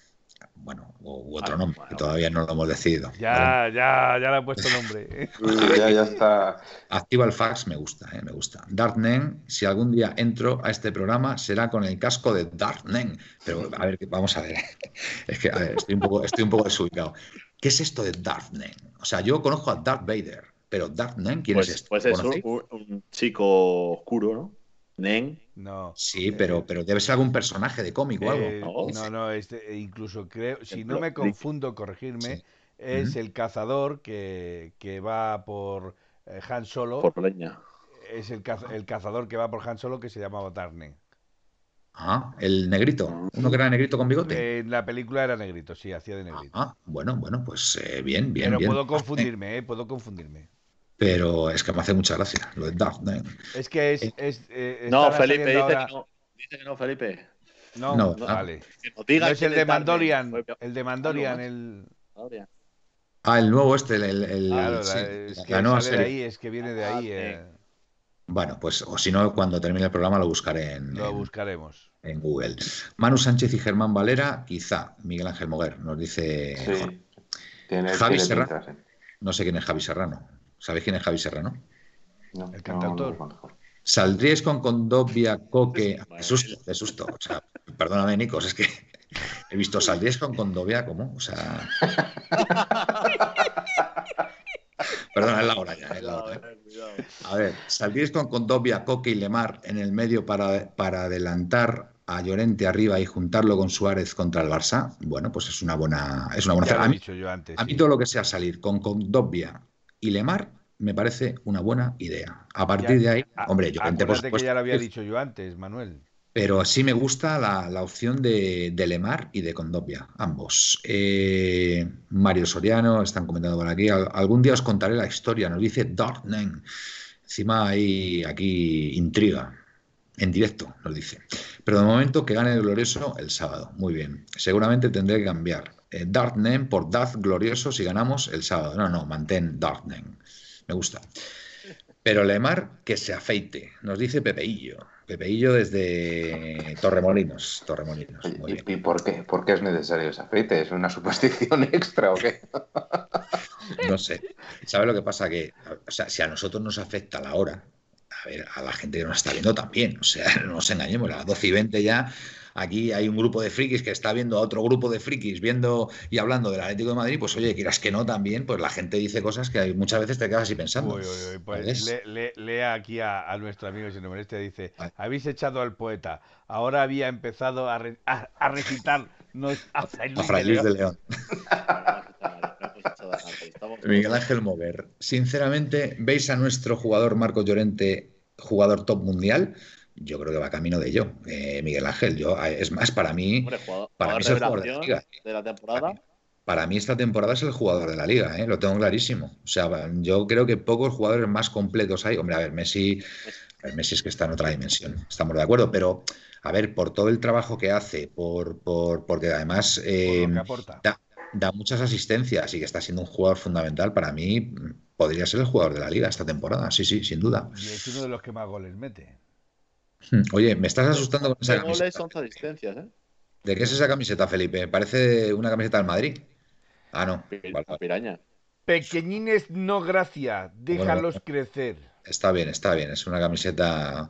Bueno, u otro nombre, que todavía no lo hemos decidido. Ya, ya, ya le ha puesto nombre. ya, ya está. Actival Fax me gusta, eh, me gusta. Dartnen, si algún día entro a este programa, será con el casco de Dartnen. Pero a ver, vamos a ver. Es que a ver, estoy, un poco, estoy un poco desubicado. ¿Qué es esto de Dartnen? O sea, yo conozco a Darth Vader, pero Dartnen, ¿quién pues, es este? Pues es un, un, chico oscuro, ¿no? Nen. No. Sí, pero, pero debe ser algún personaje de cómic o algo. Eh, no, no, este, incluso creo, si no me confundo, corregirme, sí. es uh -huh. el cazador que, que va por eh, Han Solo. Por leña. Es el, caz el, cazador que va por Han Solo que se llamaba Dartnen. Ah, el negrito, uno que era negrito con bigote. En la película era negrito, sí, hacía de negrito. Ah, bueno, bueno, pues eh, bien, bien. Pero bien. puedo confundirme, eh, puedo confundirme. Pero es que me hace mucha gracia lo de Darth Es que es. es eh, no, Felipe, dice, ahora... que no, dice que no, Felipe. No, no, no vale. No, diga no es el de Mandalorian. Darth El de Mandalorian, el. Ah, el nuevo este, el. el claro, sí, la, es la que nueva sale serie. de ahí, es que viene de ahí. Bueno, pues, o si no, cuando termine el programa lo buscaré en. Lo en, buscaremos. En Google. Manu Sánchez y Germán Valera, quizá. Miguel Ángel Moguer, nos dice. Sí. Tiene, Javi tiene Serrano. pinta, sí. No sé quién es Javi Serrano. ¿Sabéis quién es Javi Serrano? No, El cantautor. no, no, no. ¿Saldríais con Condovia, Coque? De susto, de susto. O sea, perdóname, Nicos, es que he visto ¿Saldríais con Condovia? ¿Cómo? O sea. Perdona, es la hora ya. Es la hora, ¿eh? A ver, ¿saldríais con Condovia, Coque y Lemar en el medio para, para adelantar a Llorente arriba y juntarlo con Suárez contra el Barça? Bueno, pues es una buena. Es una buena Ya lo a he mí, dicho yo antes. a mí sí. todo lo que sea salir con Condovia y Lemar me parece una buena idea. A partir Ya, de ahí, hombre, Llorente, por acuérdate que supuesto, ya lo había dicho yo antes, Manuel. Pero sí me gusta la, la opción de, de Lemar y de Condovia, ambos. Eh, Mario Soriano, están comentando por aquí. Al- algún día os contaré la historia, nos dice Darknen. Encima hay aquí intriga, en directo, nos dice. Pero de momento que gane el glorioso el sábado. Muy bien. Seguramente tendré que cambiar. Eh, Darknen por Darth Glorioso si ganamos el sábado. No, no, mantén Darknen. Me gusta. Pero Lemar, que se afeite, nos dice Pepeillo. Pepeillo desde Torremolinos. Torremolinos, muy ¿Y, bien. y por qué? ¿Por qué es necesario ese aceite? ¿Es una superstición extra o qué? No sé. ¿Sabes lo que pasa? Que, o sea, si a nosotros nos afecta la hora, a ver, a la gente que nos está viendo también. O sea, no nos engañemos, a las 12 y 20 ya. Aquí hay un grupo de frikis que está viendo a otro grupo de frikis viendo y hablando del Atlético de Madrid, pues oye, quieras que no también, pues la gente dice cosas que hay- muchas veces te quedas así pensando. Uy, uy, uy, pues ¿sabes? le- le- lea aquí a, a nuestro amigo, si no molesta, dice, Vale. habéis echado al poeta, ahora había empezado a, re- a, a recitarnos a Fray A Luis Fray de Luis de León. León. Miguel Ángel Mover. Sinceramente, ¿veis a nuestro jugador Marco Llorente, jugador top mundial? Yo creo que va camino de ello, eh, Miguel Ángel. Yo, eh, es más, para mí, Hombre, jugador, para mí es el jugador de la revelación liga. de la temporada. Para mí esta temporada es el jugador de la liga, ¿eh? lo tengo clarísimo. O sea, yo creo que pocos jugadores más completos hay. Hombre, a ver, Messi, a ver, Messi es que está en otra dimensión, estamos de acuerdo, pero a ver, por todo el trabajo que hace, por, por porque además Por eh, lo que aporta. da, da muchas asistencias y que está siendo un jugador fundamental, para mí mm, podría ser el jugador de la liga esta temporada, sí, sí, sin duda. Y es uno de los que más goles mete. Hmm, Oye, me estás asustando con esa 11 goles, camiseta. 11 asistencias, ¿eh? ¿De qué es esa camiseta, Felipe? Parece una camiseta del Madrid. Ah, no. Vale. Piraña. Pequeñines no gracia, déjalos crecer. Está bien, está bien. Es una camiseta,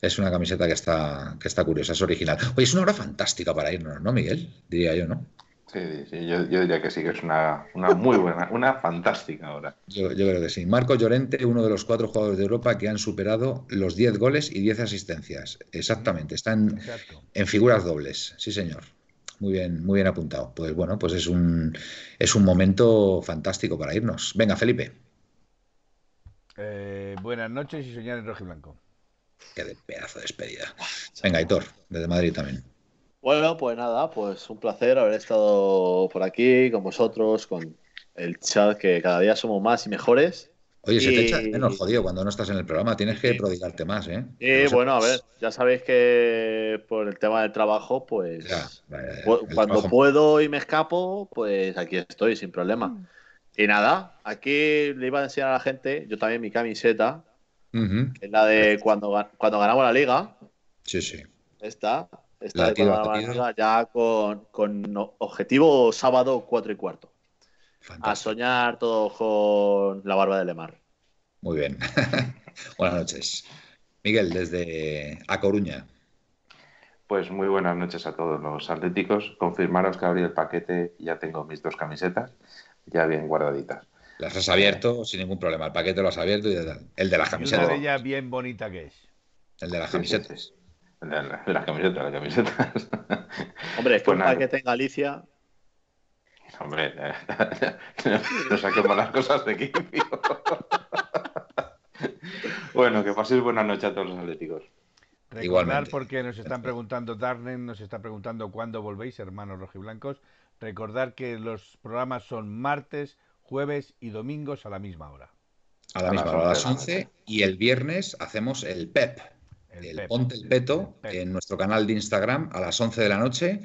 es una camiseta que está, que está curiosa, es original. Oye, es una hora fantástica para irnos, ¿no, Miguel? Diría yo, ¿no? Sí, sí, yo, yo diría que sí, que es una, una muy buena, una fantástica hora. Yo, yo creo que sí. Marco Llorente, uno de los cuatro jugadores de Europa que han superado los 10 goles y 10 asistencias. Exactamente, están Exacto. en figuras dobles. Sí, señor. Muy bien, muy bien apuntado. Pues bueno, pues es un, es un momento fantástico para irnos. Venga, Felipe. Eh, buenas noches y soñar en rojo y blanco. Qué de pedazo de despedida. Venga, Hitor, desde Madrid también. Bueno, pues nada, pues un placer haber estado por aquí con vosotros, con el chat, que cada día somos más y mejores. Oye, se te echa menos jodido cuando no estás en el programa, tienes que prodigarte más, ¿eh? Y bueno, a ver, ya sabéis que por el tema del trabajo, pues cuando puedo y me escapo, pues aquí estoy sin problema. Mm. Y nada, aquí le iba a enseñar a la gente, yo también mi camiseta, que es la de cuando, cuando ganamos la liga. Sí, sí. Esta, ganamos la ya con, con objetivo sábado 4 y cuarto. A soñar todo con la barba de Lemar. Muy bien. buenas noches. Miguel, desde A Coruña. Pues muy buenas noches a todos los atléticos. Confirmaros que abrí el paquete y ya tengo mis dos camisetas ya bien guardaditas. Las has abierto sin ningún problema. El paquete lo has abierto y el de las camisetas. Una de ellas bien bonita que es. El de las camisetas. De, las camisetas, las camisetas. Hombre, es que pues un paquete en Galicia Hombre, no saquemos las cosas de aquí. bueno, que paséis buenas noches a todos los atléticos. Recordar porque nos están preguntando, Darnen nos está preguntando cuándo volvéis, hermanos rojiblancos. Recordar que los programas son martes, jueves y domingos a la misma hora. A la misma hora, a las 11. Y el viernes hacemos el PEP, el, Ponte el Peto, en nuestro canal de Instagram a las 11 de la noche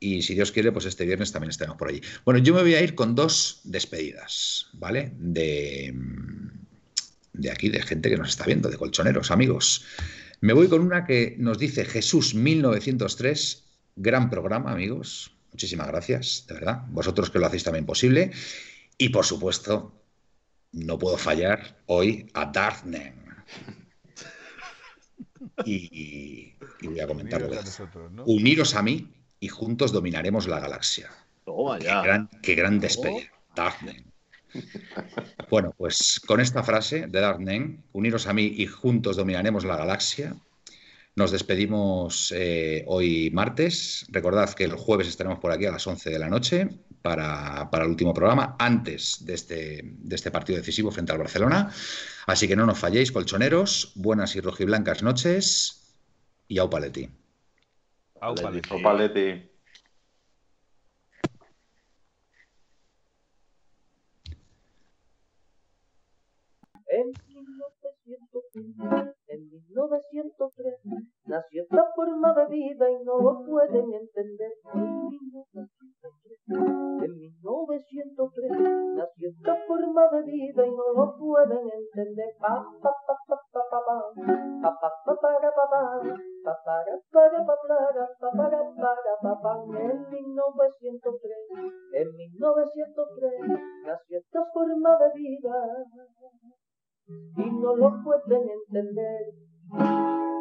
y si Dios quiere, pues este viernes también estaremos por allí. Bueno, yo me voy a ir con dos despedidas, ¿vale? De, de aquí, de gente que nos está viendo, de colchoneros, amigos. Me voy con una que nos dice Jesús 1903, gran programa, amigos. Muchísimas gracias, de verdad. Vosotros que lo hacéis también posible. Y por supuesto, no puedo fallar hoy a Darknen. Y, voy a comentarlo. Uniros a mí y juntos dominaremos la galaxia. Qué gran, despedida. Bueno, pues con esta frase de Darknen, uniros a mí y juntos dominaremos la galaxia. Nos despedimos eh, hoy martes. Recordad que el jueves estaremos por aquí a las 11 de la noche para, el último programa, antes de este, de este partido decisivo frente al Barcelona. Así que no nos falléis, colchoneros. Buenas y rojiblancas noches y au paleti. Au Paleti. En 1903, en 1903, nació esta forma de vida y no lo pueden entender. En 1903, en 1903, nació esta forma de vida y no lo pueden entender. Pa, pa, pa, pa, pa, pa, pa, en 1903, en 1903 nació esta forma de vida y no lo pueden entender. Thank you.